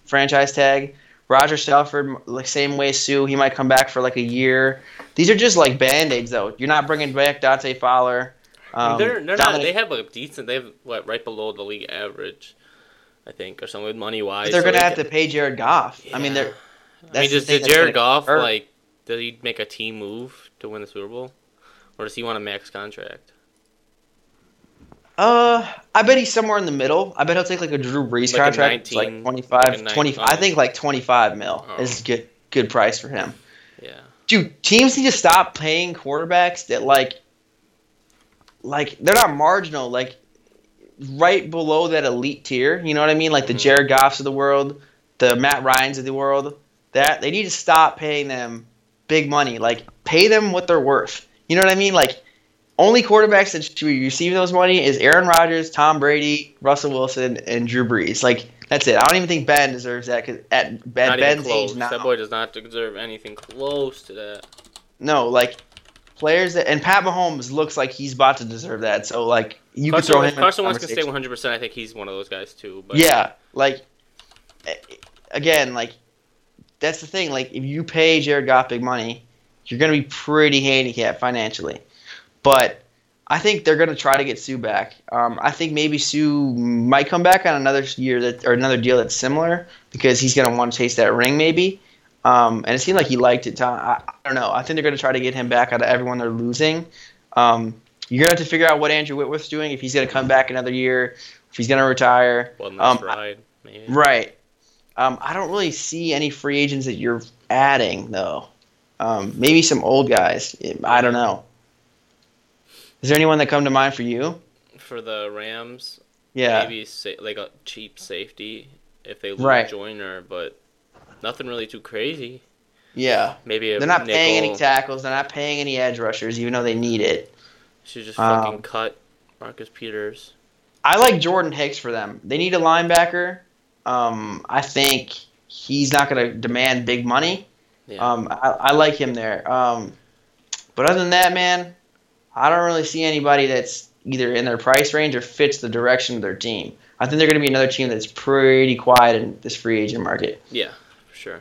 franchise tag. Rodger Saffold, like same way Suh, he might come back for like a year. These are just like band aids, though. You're not bringing back Dante Fowler. Um, they're they're not. They have a decent. They have what right below the league average, I think, or something money wise. they're going to have to pay Jared Goff. I mean, they're. I mean, does, does Jared Goff hurt. like? Does he make a team move to win the Super Bowl, or does he want a max contract? Uh, I bet he's somewhere in the middle. I bet he'll take like a Drew Brees Like contract, 19, like 25, like a 20 I think like 25 mil Oh. is good good price for him. Yeah. dude, teams need to stop paying quarterbacks that like, like they're not marginal, like right below that elite tier. You know what I mean? Like the Mhm. Jared Goffs of the world, the Matt Ryan's of the world. That they need to stop paying them big money. Like pay them what they're worth. You know what I mean? Like only quarterbacks that should be receiving those money is Aaron Rodgers, Tom Brady, Russell Wilson, and Drew Brees. Like that's it. I don't even think Ben deserves that. Cause at Ben, Not Ben's age now, That boy does not deserve anything close to that. no, like players that and Pat Mahomes looks like he's about to deserve that. So like you could throw him. if Carson Wentz can stay 100. percent I think he's one of those guys too. But Yeah, like again, like that's the thing. Like if you pay Jared Goff big money, you're gonna be pretty handicapped financially. But I think they're gonna try to get Suh back. Um, I think maybe Suh might come back on another year that or another deal that's similar because he's gonna want to chase that ring maybe. Um, and it seemed like he liked it. Tom. I, I don't know. I think they're gonna try to get him back out of everyone they're losing. Um, you're gonna have to figure out what Andrew Whitworth's doing if he's gonna come back another year, if he's gonna retire. One last Um, ride, maybe. Right. Um, I don't really see any free agents that you're adding though. Um, maybe some old guys. I don't know. Is there anyone that come to mind for you? For the Rams, Yeah. maybe sa- like a cheap safety if they lose Right. Joyner, but nothing really too crazy. Yeah. Maybe a They're not paying any tackles. They're not paying any edge rushers, even though they need it. Should just Um, fucking cut Marcus Peters. I like Jordan Hicks for them. They need a linebacker. Um, I think he's not going to demand big money. Yeah. Um, I, I like him there. Um, but other than that, man, I don't really see anybody that's either in their price range or fits the direction of their team. I think they're going to be another team that's pretty quiet in this free agent market. Yeah, for sure.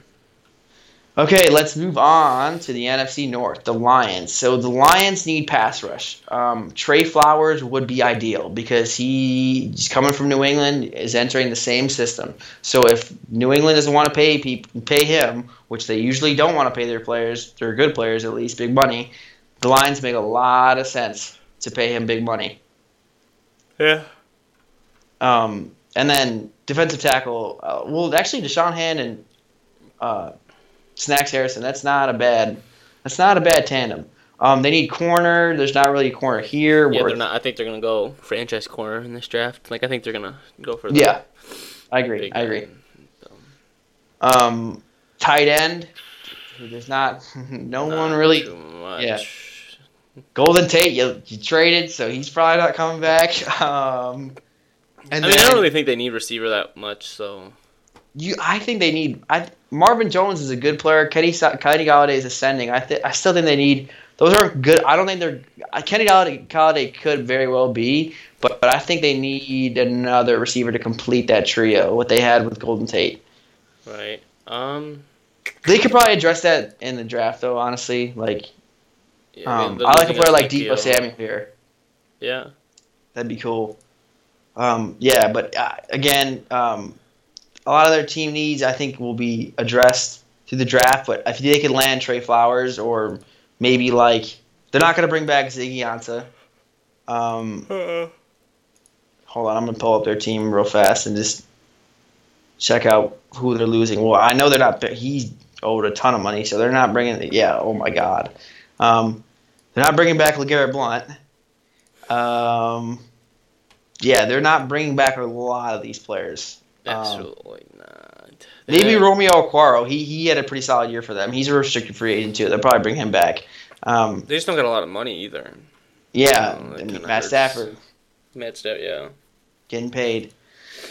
Okay, let's move on to the NFC North, the Lions. So the Lions need pass rush. Um, Trey Flowers would be ideal because he, he's coming from New England, is entering the same system. So if New England doesn't want to pay pay him, which they usually don't want to pay their players, their good players at least, big money, the Lions make a lot of sense to pay him big money. Yeah. Um, and then defensive tackle, uh, well, actually, Da'Shawn Hand and uh, Snacks Harrison. That's not a bad. That's not a bad tandem. Um, they need corner. There's not really a corner here. Yeah, worth- they're not. I think they're gonna go franchise corner in this draft. Like I think they're gonna go for the Yeah, I agree. big I agree. guy. Um, tight end. There's not no Not one really. too much. yeah. Golden Tate, you, you traded, so he's probably not coming back. Um, I and mean, I don't really think they need receiver that much. So you, I think they need. I Marvin Jones is a good player. Kenny Kenny Golladay is ascending. I think I still think they need. Those aren't good. I don't think they're. uh, Kenny Golladay, Golladay could very well be, but but I think they need another receiver to complete that trio. What they had with Golden Tate. right. Um. They could probably address that in the draft, though. Honestly, like yeah, I mean, um, I like a losing player like Ezekiel. Deebo Samuel here. Yeah. That'd be cool. Um, yeah, but uh, again, um, a lot of their team needs I think will be addressed through the draft. But if they could land Trey Flowers or maybe like they're not going to bring back Ziggy Ansah. Um, hold on, I'm gonna pull up their team real fast and just check out who they're losing. Well, I know they're not. He owed a ton of money, so they're not bringing. Yeah, oh my god, um, they're not bringing back LeGarrette Blount. Um, yeah, they're not bringing back a lot of these players. Um, Absolutely not. maybe Yeah. Romeo Okwara. He he had a pretty solid year for them. He's a restricted free agent too. They'll probably bring him back. Um, They just don't got a lot of money either. yeah, and kinda Matt. Stafford Matt Stafford, yeah. getting paid.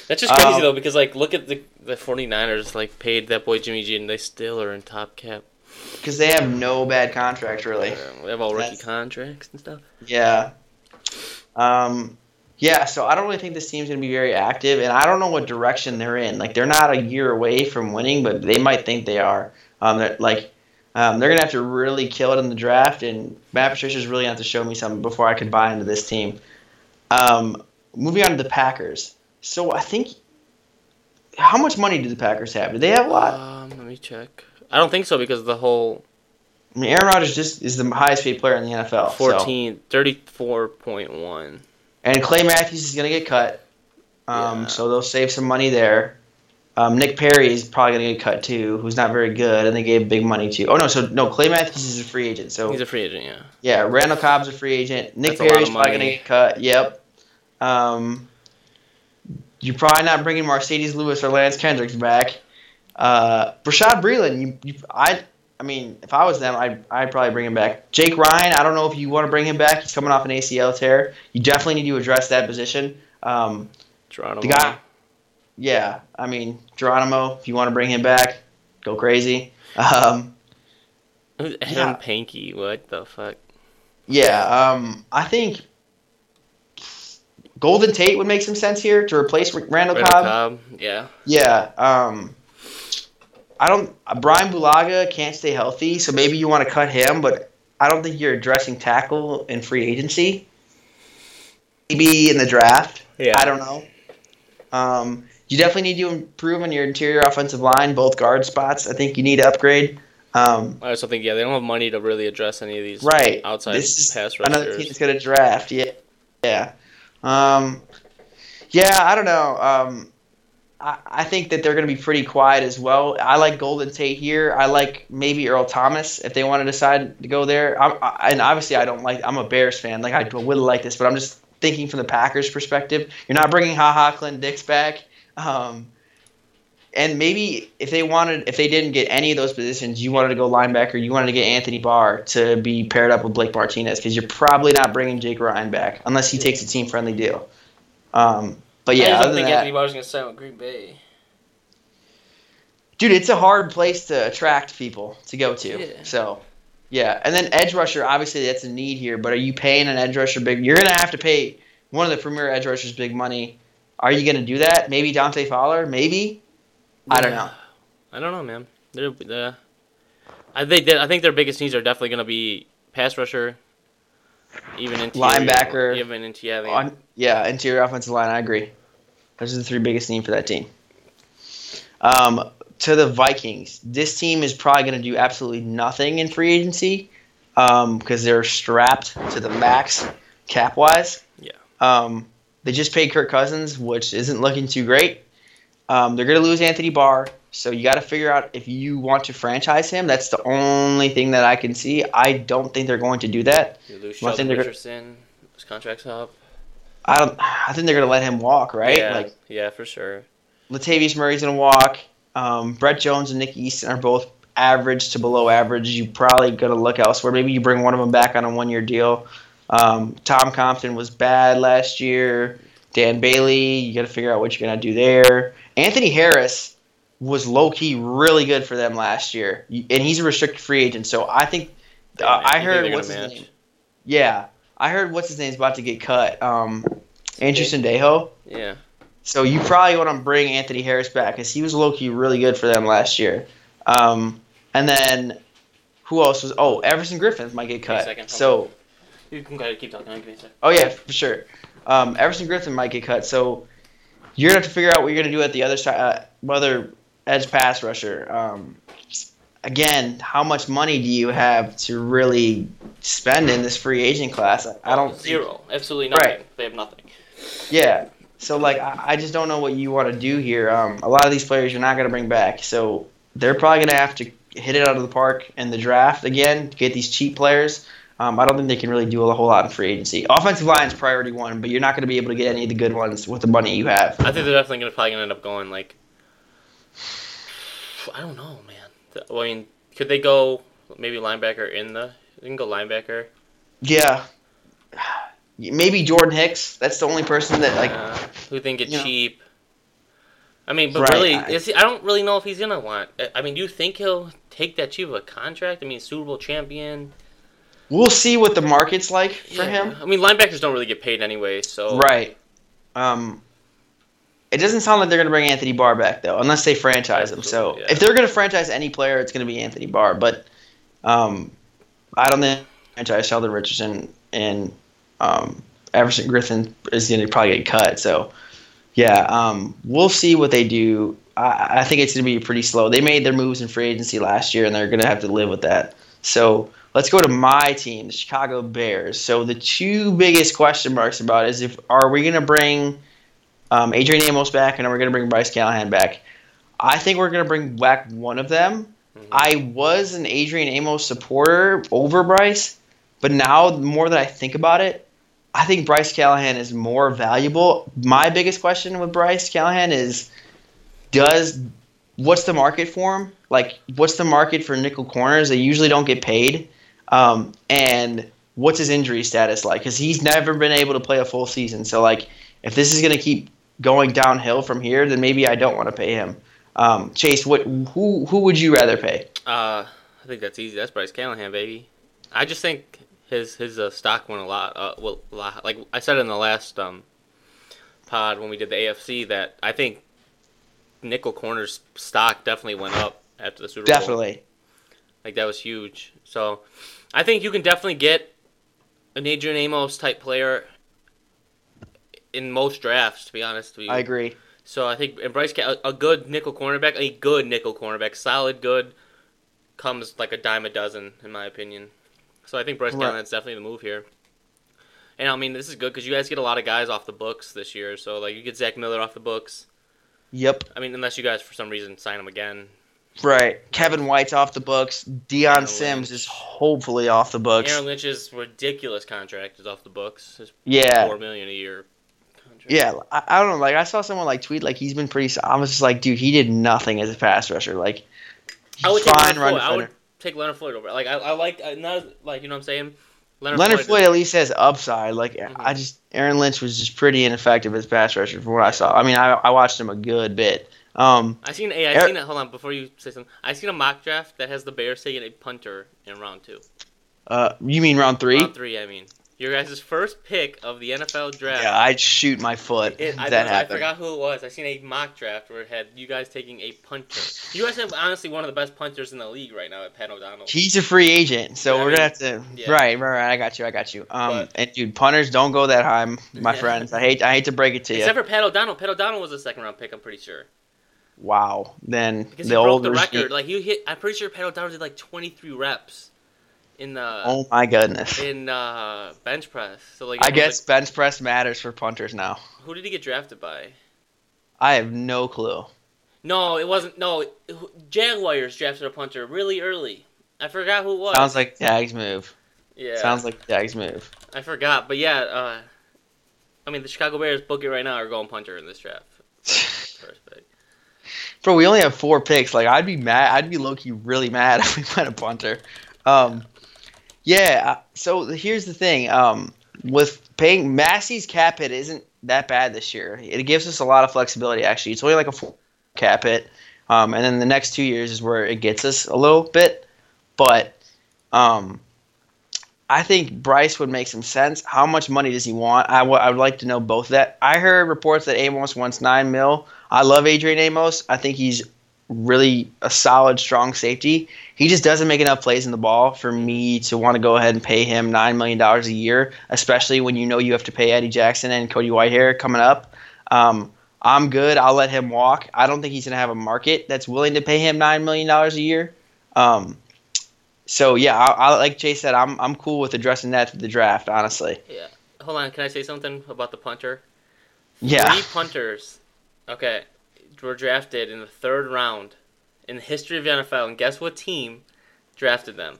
That's just crazy Um, though, because like look at the the 49ers like paid that boy Jimmy G and they still are in top cap. Because they have no bad contracts, really. Uh, they have all rookie That's- contracts and stuff. Yeah. Um, yeah, so I don't really think this team's going to be very active, and I don't know what direction they're in. Like, they're not a year away from winning, but they might think they are. Um, they're, like, um, they're going to have to really kill it in the draft, and Matt Patricia's really going to have to show me something before I can buy into this team. Um, moving on to the Packers. So I think. How much money do the Packers have? Do they have a lot? Um, let me check. I don't think so because the whole I mean, Aaron Rodgers just is the highest paid player in the NFL. so- 14, 34.1. And Clay Matthews is going to get cut. Um, Yeah. So they'll save some money there. Um, Nick Perry is probably going to get cut too, who's not very good, and they gave big money to. Oh no, so no, Clay Matthews is a free agent. So He's a free agent, yeah. yeah, Randall Cobb's a free agent. Nick That's Perry's probably going to get cut. Yep. Um, you're probably not bringing Marcedes Lewis or Lance Kendricks back. Uh, Bashaud Breeland, you, you, I, I mean, if I was them, I'd, I'd probably bring him back. Jake Ryan, I don't know if you want to bring him back. He's coming off an ACL tear. You definitely need to address that position. Um, Geronimo. the guy, yeah, I mean, Geronimo, if you want to bring him back, go crazy. Um, Adam Yeah. Pankey, what the fuck? yeah, um, I think Golden Tate would make some sense here to replace Randall Randall Cobb. Cobb, yeah. Yeah. Um, I don't. Bryan Bulaga can't stay healthy, so maybe you want to cut him, but I don't think you're addressing tackle in free agency. Maybe in the draft. Yeah. I don't know. Um, you definitely need to improve on your interior offensive line, both guard spots. I think you need to upgrade. Um, I also think, yeah, they don't have money to really address any of these right. outside this is pass another rushers. team that's going to draft. Yeah. Yeah. Um, yeah, I don't know. Um, I, I think that they're going to be pretty quiet as well. I like Golden Tate here. I like maybe Earl Thomas if they want to decide to go there. I'm, I, and obviously, I don't like. I'm a Bears fan. Like I would like this, but I'm just thinking from the Packers' perspective. You're not bringing Ha Ha Clint Dix back. Um, and maybe if they wanted, if they didn't get any of those positions, you wanted to go linebacker, you wanted to get Anthony Barr to be paired up with Blake Martinez because you're probably not bringing Jake Ryan back unless he takes a team friendly deal. Um, but yeah, I just other don't than think that, Anthony Barr's going to sign with Green Bay. dude, it's a hard place to attract people to go to. Yeah. So, yeah, and then edge rusher, obviously that's a need here. But are you paying an edge rusher big? You're gonna have to pay. one of the premier edge rushers, big money. Are you going to do that? Maybe Dante Fowler? Maybe. I don't know. I don't know, man. They're the. I think I think their biggest needs are definitely going to be pass rusher, even interior, Linebacker. even interior. On, yeah, interior offensive line. I agree. Those are the three biggest needs for that team. Um, to the Vikings, this team is probably going to do absolutely nothing in free agency because they're strapped to the max cap wise. Yeah. Um, they just paid Kirk Cousins, which isn't looking too great. Um, they're going to lose Anthony Barr, so you got to figure out if you want to franchise him. That's the only thing that I can see. I don't think they're going to do that. You lose I think Sheldon Richardson. His contract's up. I don't. I think they're going to let him walk, right? Yeah, Like yeah, for sure. Latavius Murray's going to walk. Um, Brett Jones and Nick Easton are both average to below average. You probably going to look elsewhere. Maybe you bring one of them back on a one-year deal. Um, Tom Compton was bad last year. Dan Bailey, you got to figure out what you're going to do there. Anthony Harris was low key really good for them last year, and he's a restricted free agent. So I think uh, I heard what's his match? name. Yeah, I heard what's his name's about to get cut. Um, Andrew Sendejo. Yeah. So you probably want to bring Anthony Harris back because he was low key really good for them last year. Um, and then who else was? Oh, Everson Griffen might get cut. second, So You can go ahead, keep talking. Give me a sec. oh yeah, for sure. Um, Everson Griffen might get cut. So you're gonna have to figure out what you're gonna do at the other side, uh, other edge pass rusher. Um, again, how much money do you have to really spend in this free agent class? I, don't zero. Absolutely nothing. Right. They have nothing. Yeah. So like I, I just don't know what you want to do here. Um, a lot of these players you're not going to bring back, so they're probably going to have to hit it out of the park in the draft again to get these cheap players. Um, I don't think they can really do a whole lot in free agency. Offensive line's priority one, but you're not going to be able to get any of the good ones with the money you have. I think they're definitely gonna probably gonna end up going like. I don't know, man. I mean, could they go maybe linebacker in the? They can go linebacker. Yeah. Maybe Jordan Hicks. That's the only person that like. uh, who think it you know. cheap. I mean, but Right, really, I- is he, I don't really know if he's gonna want. I mean, do you think he'll take that cheap of a contract? I mean, Super Bowl champion. We'll see what the market's like for Yeah. him. I mean, linebackers don't really get paid anyway, so Right. Um, it doesn't sound like they're going to bring Anthony Barr back though, unless they franchise him. So yeah. if they're going to franchise any player, it's going to be Anthony Barr. But um, I don't think franchise Sheldon Richardson and um, Everson Griffen is going to probably get cut. So yeah, um, we'll see what they do. I, I think it's going to be pretty slow. They made their moves in free agency last year, and they're going to have to live with that. So let's go to my team, the Chicago Bears. So the two biggest question marks about is if are we going to bring um, Adrian Amos back and are we're going to bring Bryce Callahan back? I think we're going to bring back one of them. Mhm. I was an Adrian Amos supporter over Bryce, but now the more that I think about it, I think Bryce Callahan is more valuable. My biggest question with Bryce Callahan is does what's the market for him? Like what's the market for nickel corners? They usually don't get paid. Um, and what's his injury status like? Because he's never been able to play a full season. So like if this is going to keep going downhill from here, then maybe I don't want to pay him. Um, Chase, what who who would you rather pay? Uh, I think that's easy. That's Bryce Callahan, baby. I just think his his uh, stock went a lot. Uh, well, a lot. Like I said in the last um, pod when we did the AFC, that I think nickel corners stock definitely went up after the Super Bowl. Definitely. Like that was huge. So I think you can definitely get an Adrian Amos type player in most drafts. To be honest with you, I agree. so I think and Bryce, Ca- a good nickel cornerback, a good nickel cornerback, solid good, comes like a dime a dozen in my opinion. So I think Bryce Right. Callahan's definitely the move here. And I mean, this is good because you guys get a lot of guys off the books this year. So like you get Zach Miller off the books. Yep. I mean, unless you guys for some reason sign him again. Right. Kevin White's off the books. Dion Sims is hopefully off the books. Aaron Lynch's ridiculous contract is off the books. His yeah. four million a year. Yeah, I, I don't know. Like I saw someone like tweet like he's been pretty. I was just like, dude, he did nothing as a pass rusher. Like, I would take fine Leonard run Floyd. I would take Leonard Floyd over. Like I, I like not like you know what I'm saying. Leonard, Leonard Floyd Floyd at least has upside. Like Mhm. I just Aaron Lynch was just pretty ineffective as pass rusher from what I saw. I mean, I, I watched him a good bit. Um, I seen a. I seen a, hold on before you say something. I seen a mock draft that has the Bears taking a punter in round two. uh, you mean round three? Round three, I mean. Your guys' first pick of the NFL draft. Yeah, I'd shoot my foot It, I, that I happened. forgot who it was. I seen a mock draft where it had you guys taking a punter. You guys have honestly one of the best punters in the league right now at Pat O'Donnell. He's a free agent, so Yeah, we're mean, gonna have to. yeah. Right, right, right. I got you. I got you. Um, But- and dude, punters don't go that high, my Yeah. friends. I hate, I hate to break it to you. Except for Pat O'Donnell. Pat O'Donnell was a second round pick. I'm pretty sure wow. Then because the he broke old the record. Like you hit. I'm pretty sure Pat O'Donnell did like 23 reps in the Oh my goodness. in uh, bench press. So like I guess bench press matters for punters now. who did he get drafted by? I have no clue. No, it wasn't. No, Jaguars drafted a punter really early. I forgot who it was. Sounds like Jags move. yeah. Sounds like Dag's move. I forgot, but yeah. Uh, I mean, the Chicago Bears book it right now are going punter in this draft. First pick. Bro, we only have four picks. Like, I'd be mad. I'd be low key really mad if we went a punter. Um, yeah. uh, So here's the thing. Um, with paying Massey's cap hit isn't that bad this year. It gives us a lot of flexibility. Actually, it's only like a four cap hit. Um, and then the next two years is where it gets us a little bit. But um, I think Bryce would make some sense. How much money does he want? I w- I would like to know both that. I heard reports that Amos wants nine mil. I love Adrian Amos. I think he's really a solid, strong safety. He just doesn't make enough plays in the ball for me to want to go ahead and pay him nine million dollars a year, especially when you know you have to pay Eddie Jackson and Cody Whitehair coming up. Um, I'm good. I'll let him walk. I don't think he's going to have a market that's willing to pay him nine million dollars a year. Um, so yeah, I, I, like Jay said, I'm I'm cool with addressing that to the draft. Honestly, Yeah. Hold on. Can I say something about the punter? yeah. Three punters. Okay, were drafted in the third round in the history of the NFL, and guess what team drafted them?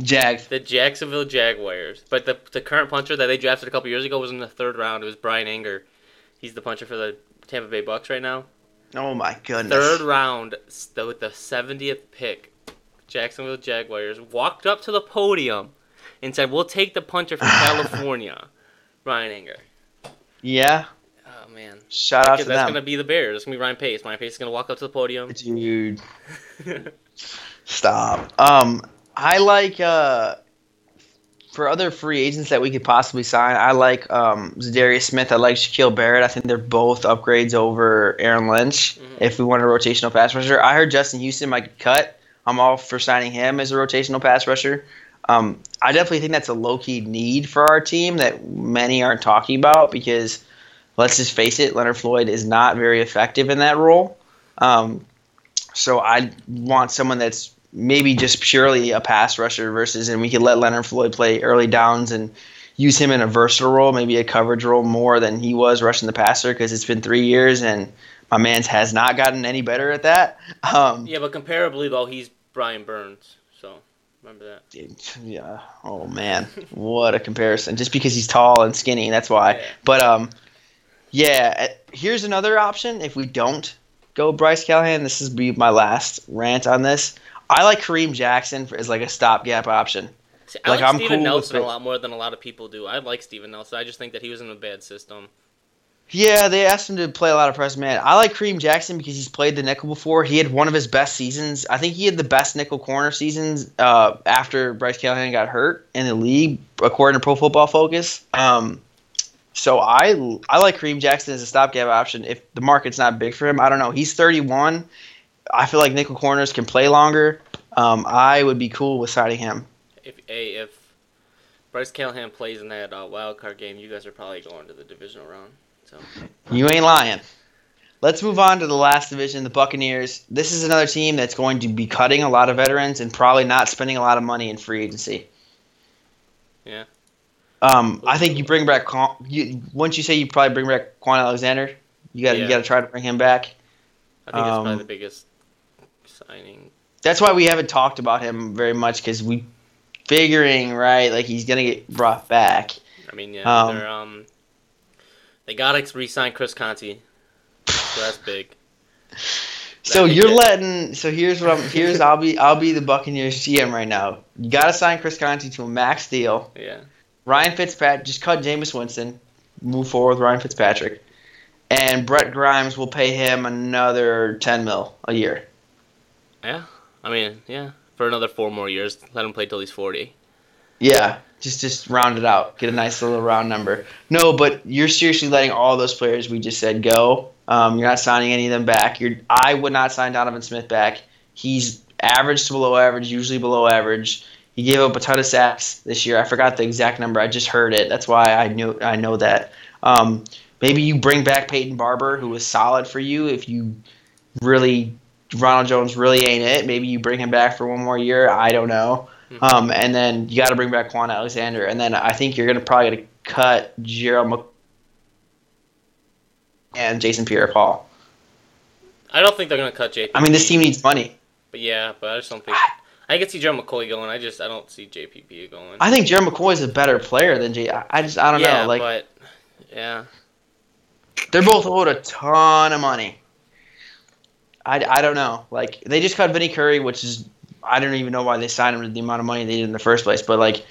Jags. The Jacksonville Jaguars. But the the current punter that they drafted a couple years ago was in the third round. It was Bryan Anger. He's the punter for the Tampa Bay Bucks right now. Oh my goodness. Third round, with the 70th pick, Jacksonville Jaguars walked up to the podium and said, "We'll take the punter from California, Bryan Anger." Yeah. Shout out that's to them. That's gonna be the Bears. It's gonna be Ryan Pace. Ryan Pace is gonna walk up to the podium. Dude, stop. Um, I like uh, for other free agents that we could possibly sign. I like um Zadarius Smith. I like Shaquil Barrett. I think they're both upgrades over Aaron Lynch. Mhm. If we want a rotational pass rusher, I heard Justin Houston might cut. I'm all for signing him as a rotational pass rusher. Um, I definitely think that's a low key need for our team that many aren't talking about because let's just face it, Leonard Floyd is not very effective in that role. Um, so I want someone that's maybe just purely a pass rusher versus, and we could let Leonard Floyd play early downs and use him in a versatile role, maybe a coverage role more than he was rushing the passer because it's been three years and my man's has not gotten any better at that. Um, yeah, but comparably though, he's Brian Burns. So remember that. Yeah. Oh man, what a comparison! Just because he's tall and skinny, that's why. Yeah. But um, yeah. uh, Here's another option. If we don't go Bryce Callahan, this is be my last rant on this. I like Kareem Jackson for, as like a stopgap option. See, I Like, like, I'm Steven cool Nelson a lot more than a lot of people do. I like Steven Nelson. I just think that he was in a bad system. Yeah, they asked him to play a lot of press man. I like Kareem Jackson because he's played the nickel before. He had one of his best seasons. I think he had the best nickel corner seasons uh, after Bryce Callahan got hurt in the league, according to Pro Football Focus. Um, so I I like Kareem Jackson as a stopgap option if the market's not big for him. I don't know. He's 31. I feel like nickel corners can play longer. Um, I would be cool with signing him. If a if Bryce Callahan plays in that uh, wild card game, you guys are probably going to the divisional round. So You ain't lying. Let's move on to the last division, the Buccaneers. This is another team that's going to be cutting a lot of veterans and probably not spending a lot of money in free agency. Yeah. Um, I think you bring back. You, once you say you probably bring back Kwon Alexander, you got Yeah. you got to try to bring him back. I think it's Um, probably the biggest signing. That's why we haven't talked about him very much because we figuring right like he's gonna get brought back. I mean, yeah, Um, they're um, they gotta re-sign Chris Conte, so that's big. So That'd be you're good. letting. So here's what I'm. Here's I'll be. I'll be the Buccaneers GM right now. You got to sign Chris Conte to a max deal. Yeah, Ryan Fitzpatrick. Just cut Jameis Winston. Move forward with Ryan Fitzpatrick. And Brent Grimes will pay him another ten mil a year. yeah. I mean, yeah, for another four more years. Let him play till he's forty. Yeah, just just round it out. Get a nice little round number. No, but you're seriously letting all those players we just said go. Um, you're not signing any of them back. You're I would not sign Donovan Smith back. He's average to below average, usually below average. He gave up a ton of sacks this year. I forgot the exact number. I just heard it. That's why I knew I know that. Um, maybe you bring back Peyton Barber, who was solid for you. If you really Ronald Jones really ain't it, maybe you bring him back for one more year. I don't know. Mm-hmm. Um, and then you got to bring back Kwon Alexander, and then I think you're gonna probably gonna cut Gerald Mc- and Jason Pierre-Paul. I don't think they're gonna cut JPP. I mean, this team needs money. But yeah, but I just don't think. I can see Gerald McCoy going. I just I don't see JPP going. I think Gerald McCoy is a better player than J. I just I don't yeah, know. Like, but yeah, they're both owed a ton of money. I, I don't know. Like they just cut Vinny Curry, which is I don't even know why they signed him to the amount of money they did in the first place. But like,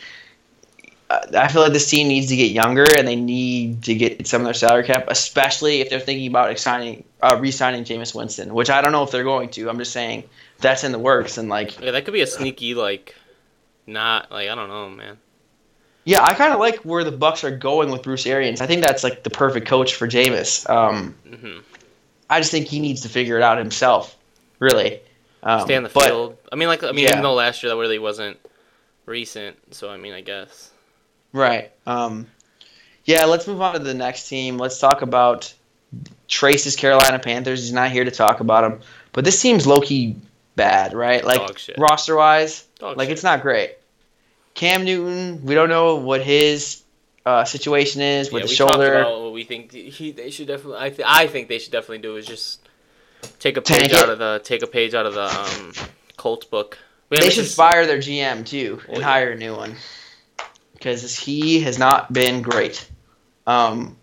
I feel like this team needs to get younger and they need to get some of their salary cap, especially if they're thinking about signing, uh, re-signing Jameis Winston, which I don't know if they're going to. I'm just saying that's in the works and like yeah, that could be a sneaky like, not like I don't know, man. Yeah, I kind of like where the Bucs are going with Bruce Arians. I think that's like the perfect coach for Jameis. Um, mm-hmm. I just think he needs to figure it out himself, really. Um, Stay on the but, field. I mean, like I mean, yeah. even though last year that really wasn't recent, so I mean, I guess. Right. Um, yeah. Let's move on to the next team. Let's talk about Trace's Carolina Panthers. He's not here to talk about them, but this team's low key bad, right? Like roster wise, like shit. it's not great. Cam Newton, we don't know what his uh, situation is with yeah, the shoulder. what we think he they should definitely. I th- I think they should definitely do is just take a page out of the take a page out of the um, Colts book. They should fire their GM too and hire a new one because he has not been great. Um,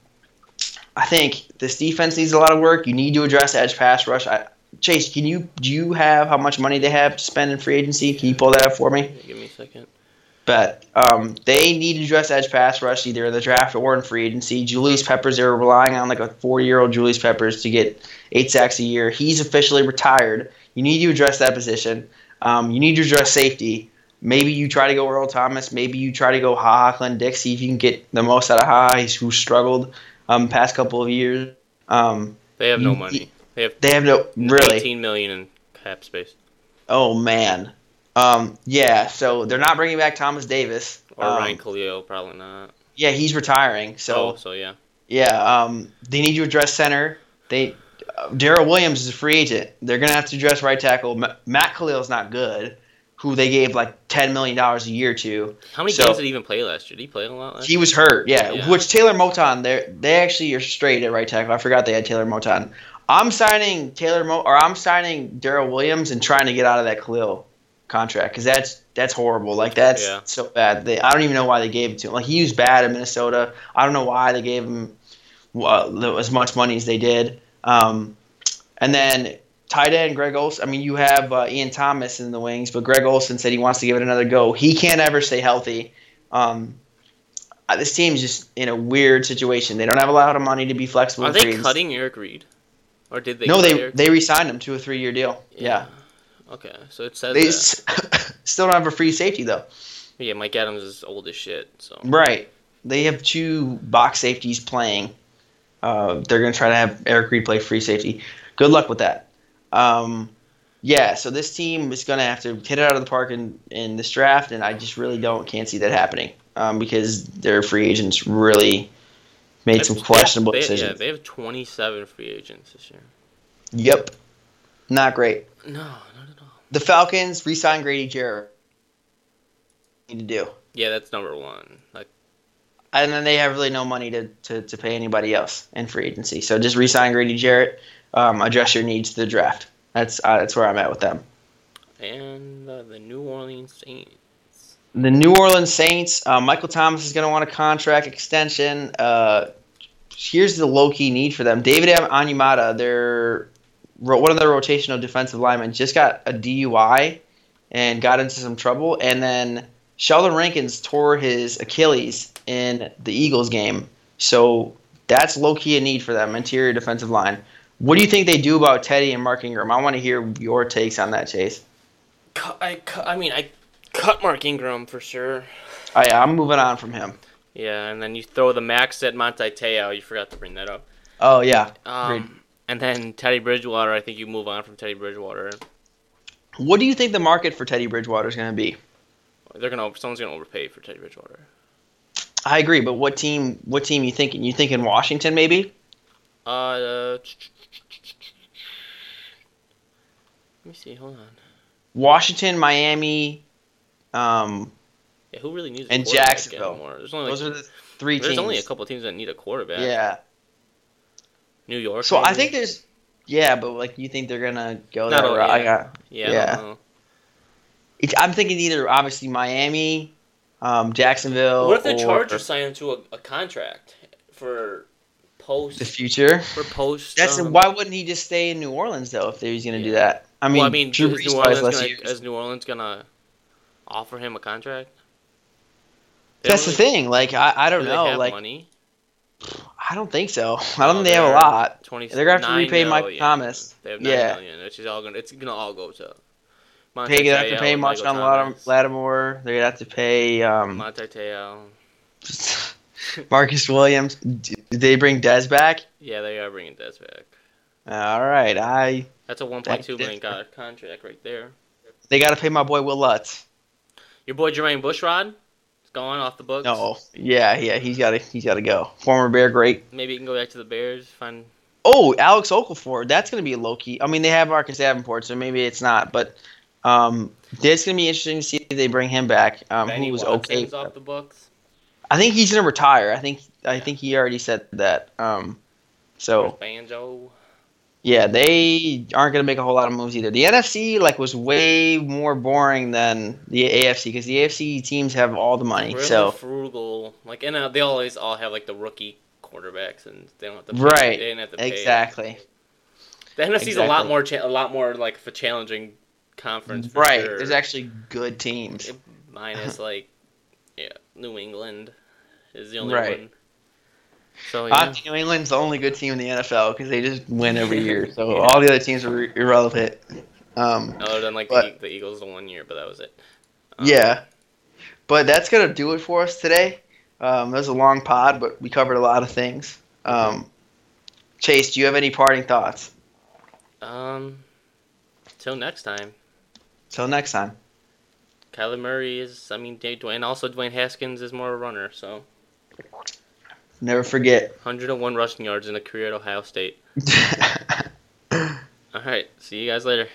I think this defense needs a lot of work. You need to address edge pass rush. I, Chase, can you do you have how much money they have to spend in free agency? Can you pull that up for me? Give me a second. But um, they need to address edge pass rush either in the draft or in free agency. Julius Peppers, they were relying on like a four year old Julius Peppers to get eight sacks a year. He's officially retired. You need to address that position. Um, you need to address safety. Maybe you try to go Earl Thomas. Maybe you try to go Ha Ha Clinton Dix. See if you can get the most out of Ha who struggled um, past couple of years. Um, they have no money. They have they have no really eighteen million in cap space. Oh man, um, yeah. So they're not bringing back Thomas Davis or um, Ryan Kalil, probably not. Yeah, he's retiring. So oh, so yeah. Yeah, um, they need to address center. They uh, Daryl Williams is a free agent. They're gonna have to address right tackle. Matt Kalil's not good. Who they gave like ten million dollars a year to. How many so, games did he even play last year? Did he play a lot? he was hurt. Yeah. yeah. Which Taylor Moton, they they actually are straight at right tackle. I forgot they had Taylor Moton. I'm signing Taylor Mo or I'm signing Daryl Williams and trying to get out of that Kalil contract because that's that's horrible. Like that's yeah. so bad. They, I don't even know why they gave it to him. Like he was bad in Minnesota. I don't know why they gave him uh, as much money as they did. Um, and then tight end Greg Olsen. I mean, you have uh, Ian Thomas in the wings, but Greg Olsen said he wants to give it another go. He can't ever stay healthy. Um, uh, this team's just in a weird situation. They don't have a lot of money to be flexible. Are they cutting Eric Reid? Or did they? No, they they re-signed him to a three-year deal. Yeah. yeah. Okay, so it says they s- still don't have a free safety though. Yeah, Mike Adams is old as shit. So right, they have two box safeties playing. Uh, they're gonna try to have Eric Reid play free safety. Good luck with that. Um, yeah, so this team is gonna have to hit it out of the park in in this draft, and I just really don't can't see that happening um, because their free agents really made some questionable they, decisions. Yeah, they have 27 free agents this year. Yep. Not great. No, not at all. The Falcons re-signed Grady Jarrett. Need to do. Yeah, that's number one. Like, and then they have really no money to, to, to pay anybody else in free agency. So just re-sign Grady Jarrett. Um, address your needs to the draft. That's uh, that's where I'm at with them. And uh, the New Orleans Saints the New Orleans Saints. Uh, Michael Thomas is going to want a contract extension. Uh, here's the low key need for them. David Onyemata, their one of their rotational defensive linemen, just got a DUI and got into some trouble. And then Sheldon Rankins tore his Achilles in the Eagles game. So that's low key a need for them, interior defensive line. What do you think they do about Teddy and Mark Ingram? I want to hear your takes on that, Chase. I, I mean, I cut Mark Ingram for sure. I, I'm moving on from him. Yeah, and then you throw the max at Manti Te'o. You forgot to bring that up. Oh yeah. Um, and then Teddy Bridgewater. I think you move on from Teddy Bridgewater. What do you think the market for Teddy Bridgewater is going to be? They're gonna someone's gonna overpay for Teddy Bridgewater. I agree, but what team? What team you thinking? You thinking Washington maybe? Uh, uh, let me see. Hold on. Washington, Miami, um, Yeah, who really needs a And quarterback Jacksonville. anymore? There's only those are the three there's teams. only a couple teams that need a quarterback. Yeah. New York. So I think there's. Yeah, but like you think they're gonna go Not that route? I yeah. got. Yeah. I yeah. don't know. It's, I'm thinking either obviously Miami, um, Jacksonville. What if the or Chargers sign him to a, a contract for post the future? for post? That's um, why wouldn't he just stay in New Orleans though if he's gonna do that? I mean, well, I mean, Drew is Brees New, Orleans gonna, is New Orleans gonna offer him a contract? They That's the really- thing. Like I, I don't do they know. have like money? I don't think so. I don't No, think they have a lot. 20 They're gonna have to repay Mike million. Thomas. They have nine Yeah. million, which is all gonna. It's gonna all go to. They're gonna have to pay and much on Thomas. Lattimore. They're gonna have to pay um, Manti Te'o. Marcus Williams. Did they bring Dez back? Yeah, they are bringing Dez back. All right. I That's a 1.2 That's million different. dollar contract right there. they got to pay my boy Will Lutz. Your boy Jermaine Bushrod is going off the books. No. Yeah, yeah. He's got to. He's got to go. Former Bear, great. Maybe he can go back to the Bears. Find Oh, Alex Okafor. That's gonna be a low key. I mean, they have Marcus Davenport, so maybe it's not. But um, it's gonna be interesting to see if they bring him back. Um, Benny who was Watson's okay. off the books. I think he's gonna retire. I think. I think he already said that. Um, so Banjo. Yeah, they aren't gonna make a whole lot of moves either. The NFC like was way more boring than the AFC because the AFC teams have all the money. Really so frugal. Like and uh, they always all have like the rookie quarterbacks and they don't have to pay, Right. They didn't have to pay. exactly. The NFC's a lot more cha- a lot more like a challenging conference. Right. Sure. There's actually good teams. minus like yeah, New England is the only Right. one. So I yeah, think New England's the only good team in the NFL because they just win every year. So all the other teams are irrelevant. Um, other than like but- the, the Eagles the one year, but that was it. Um, yeah, but that's gonna do it for us today. Um, it was a long pod, but we covered a lot of things. Um, Chase, do you have any parting thoughts? Um. Till next time. Till next time. Kyler Murray is, I mean, Dave Dwayne. Also, Dwayne Haskins is more a runner. So, Never forget. 101 rushing yards in a career at Ohio State. All right. See you guys later.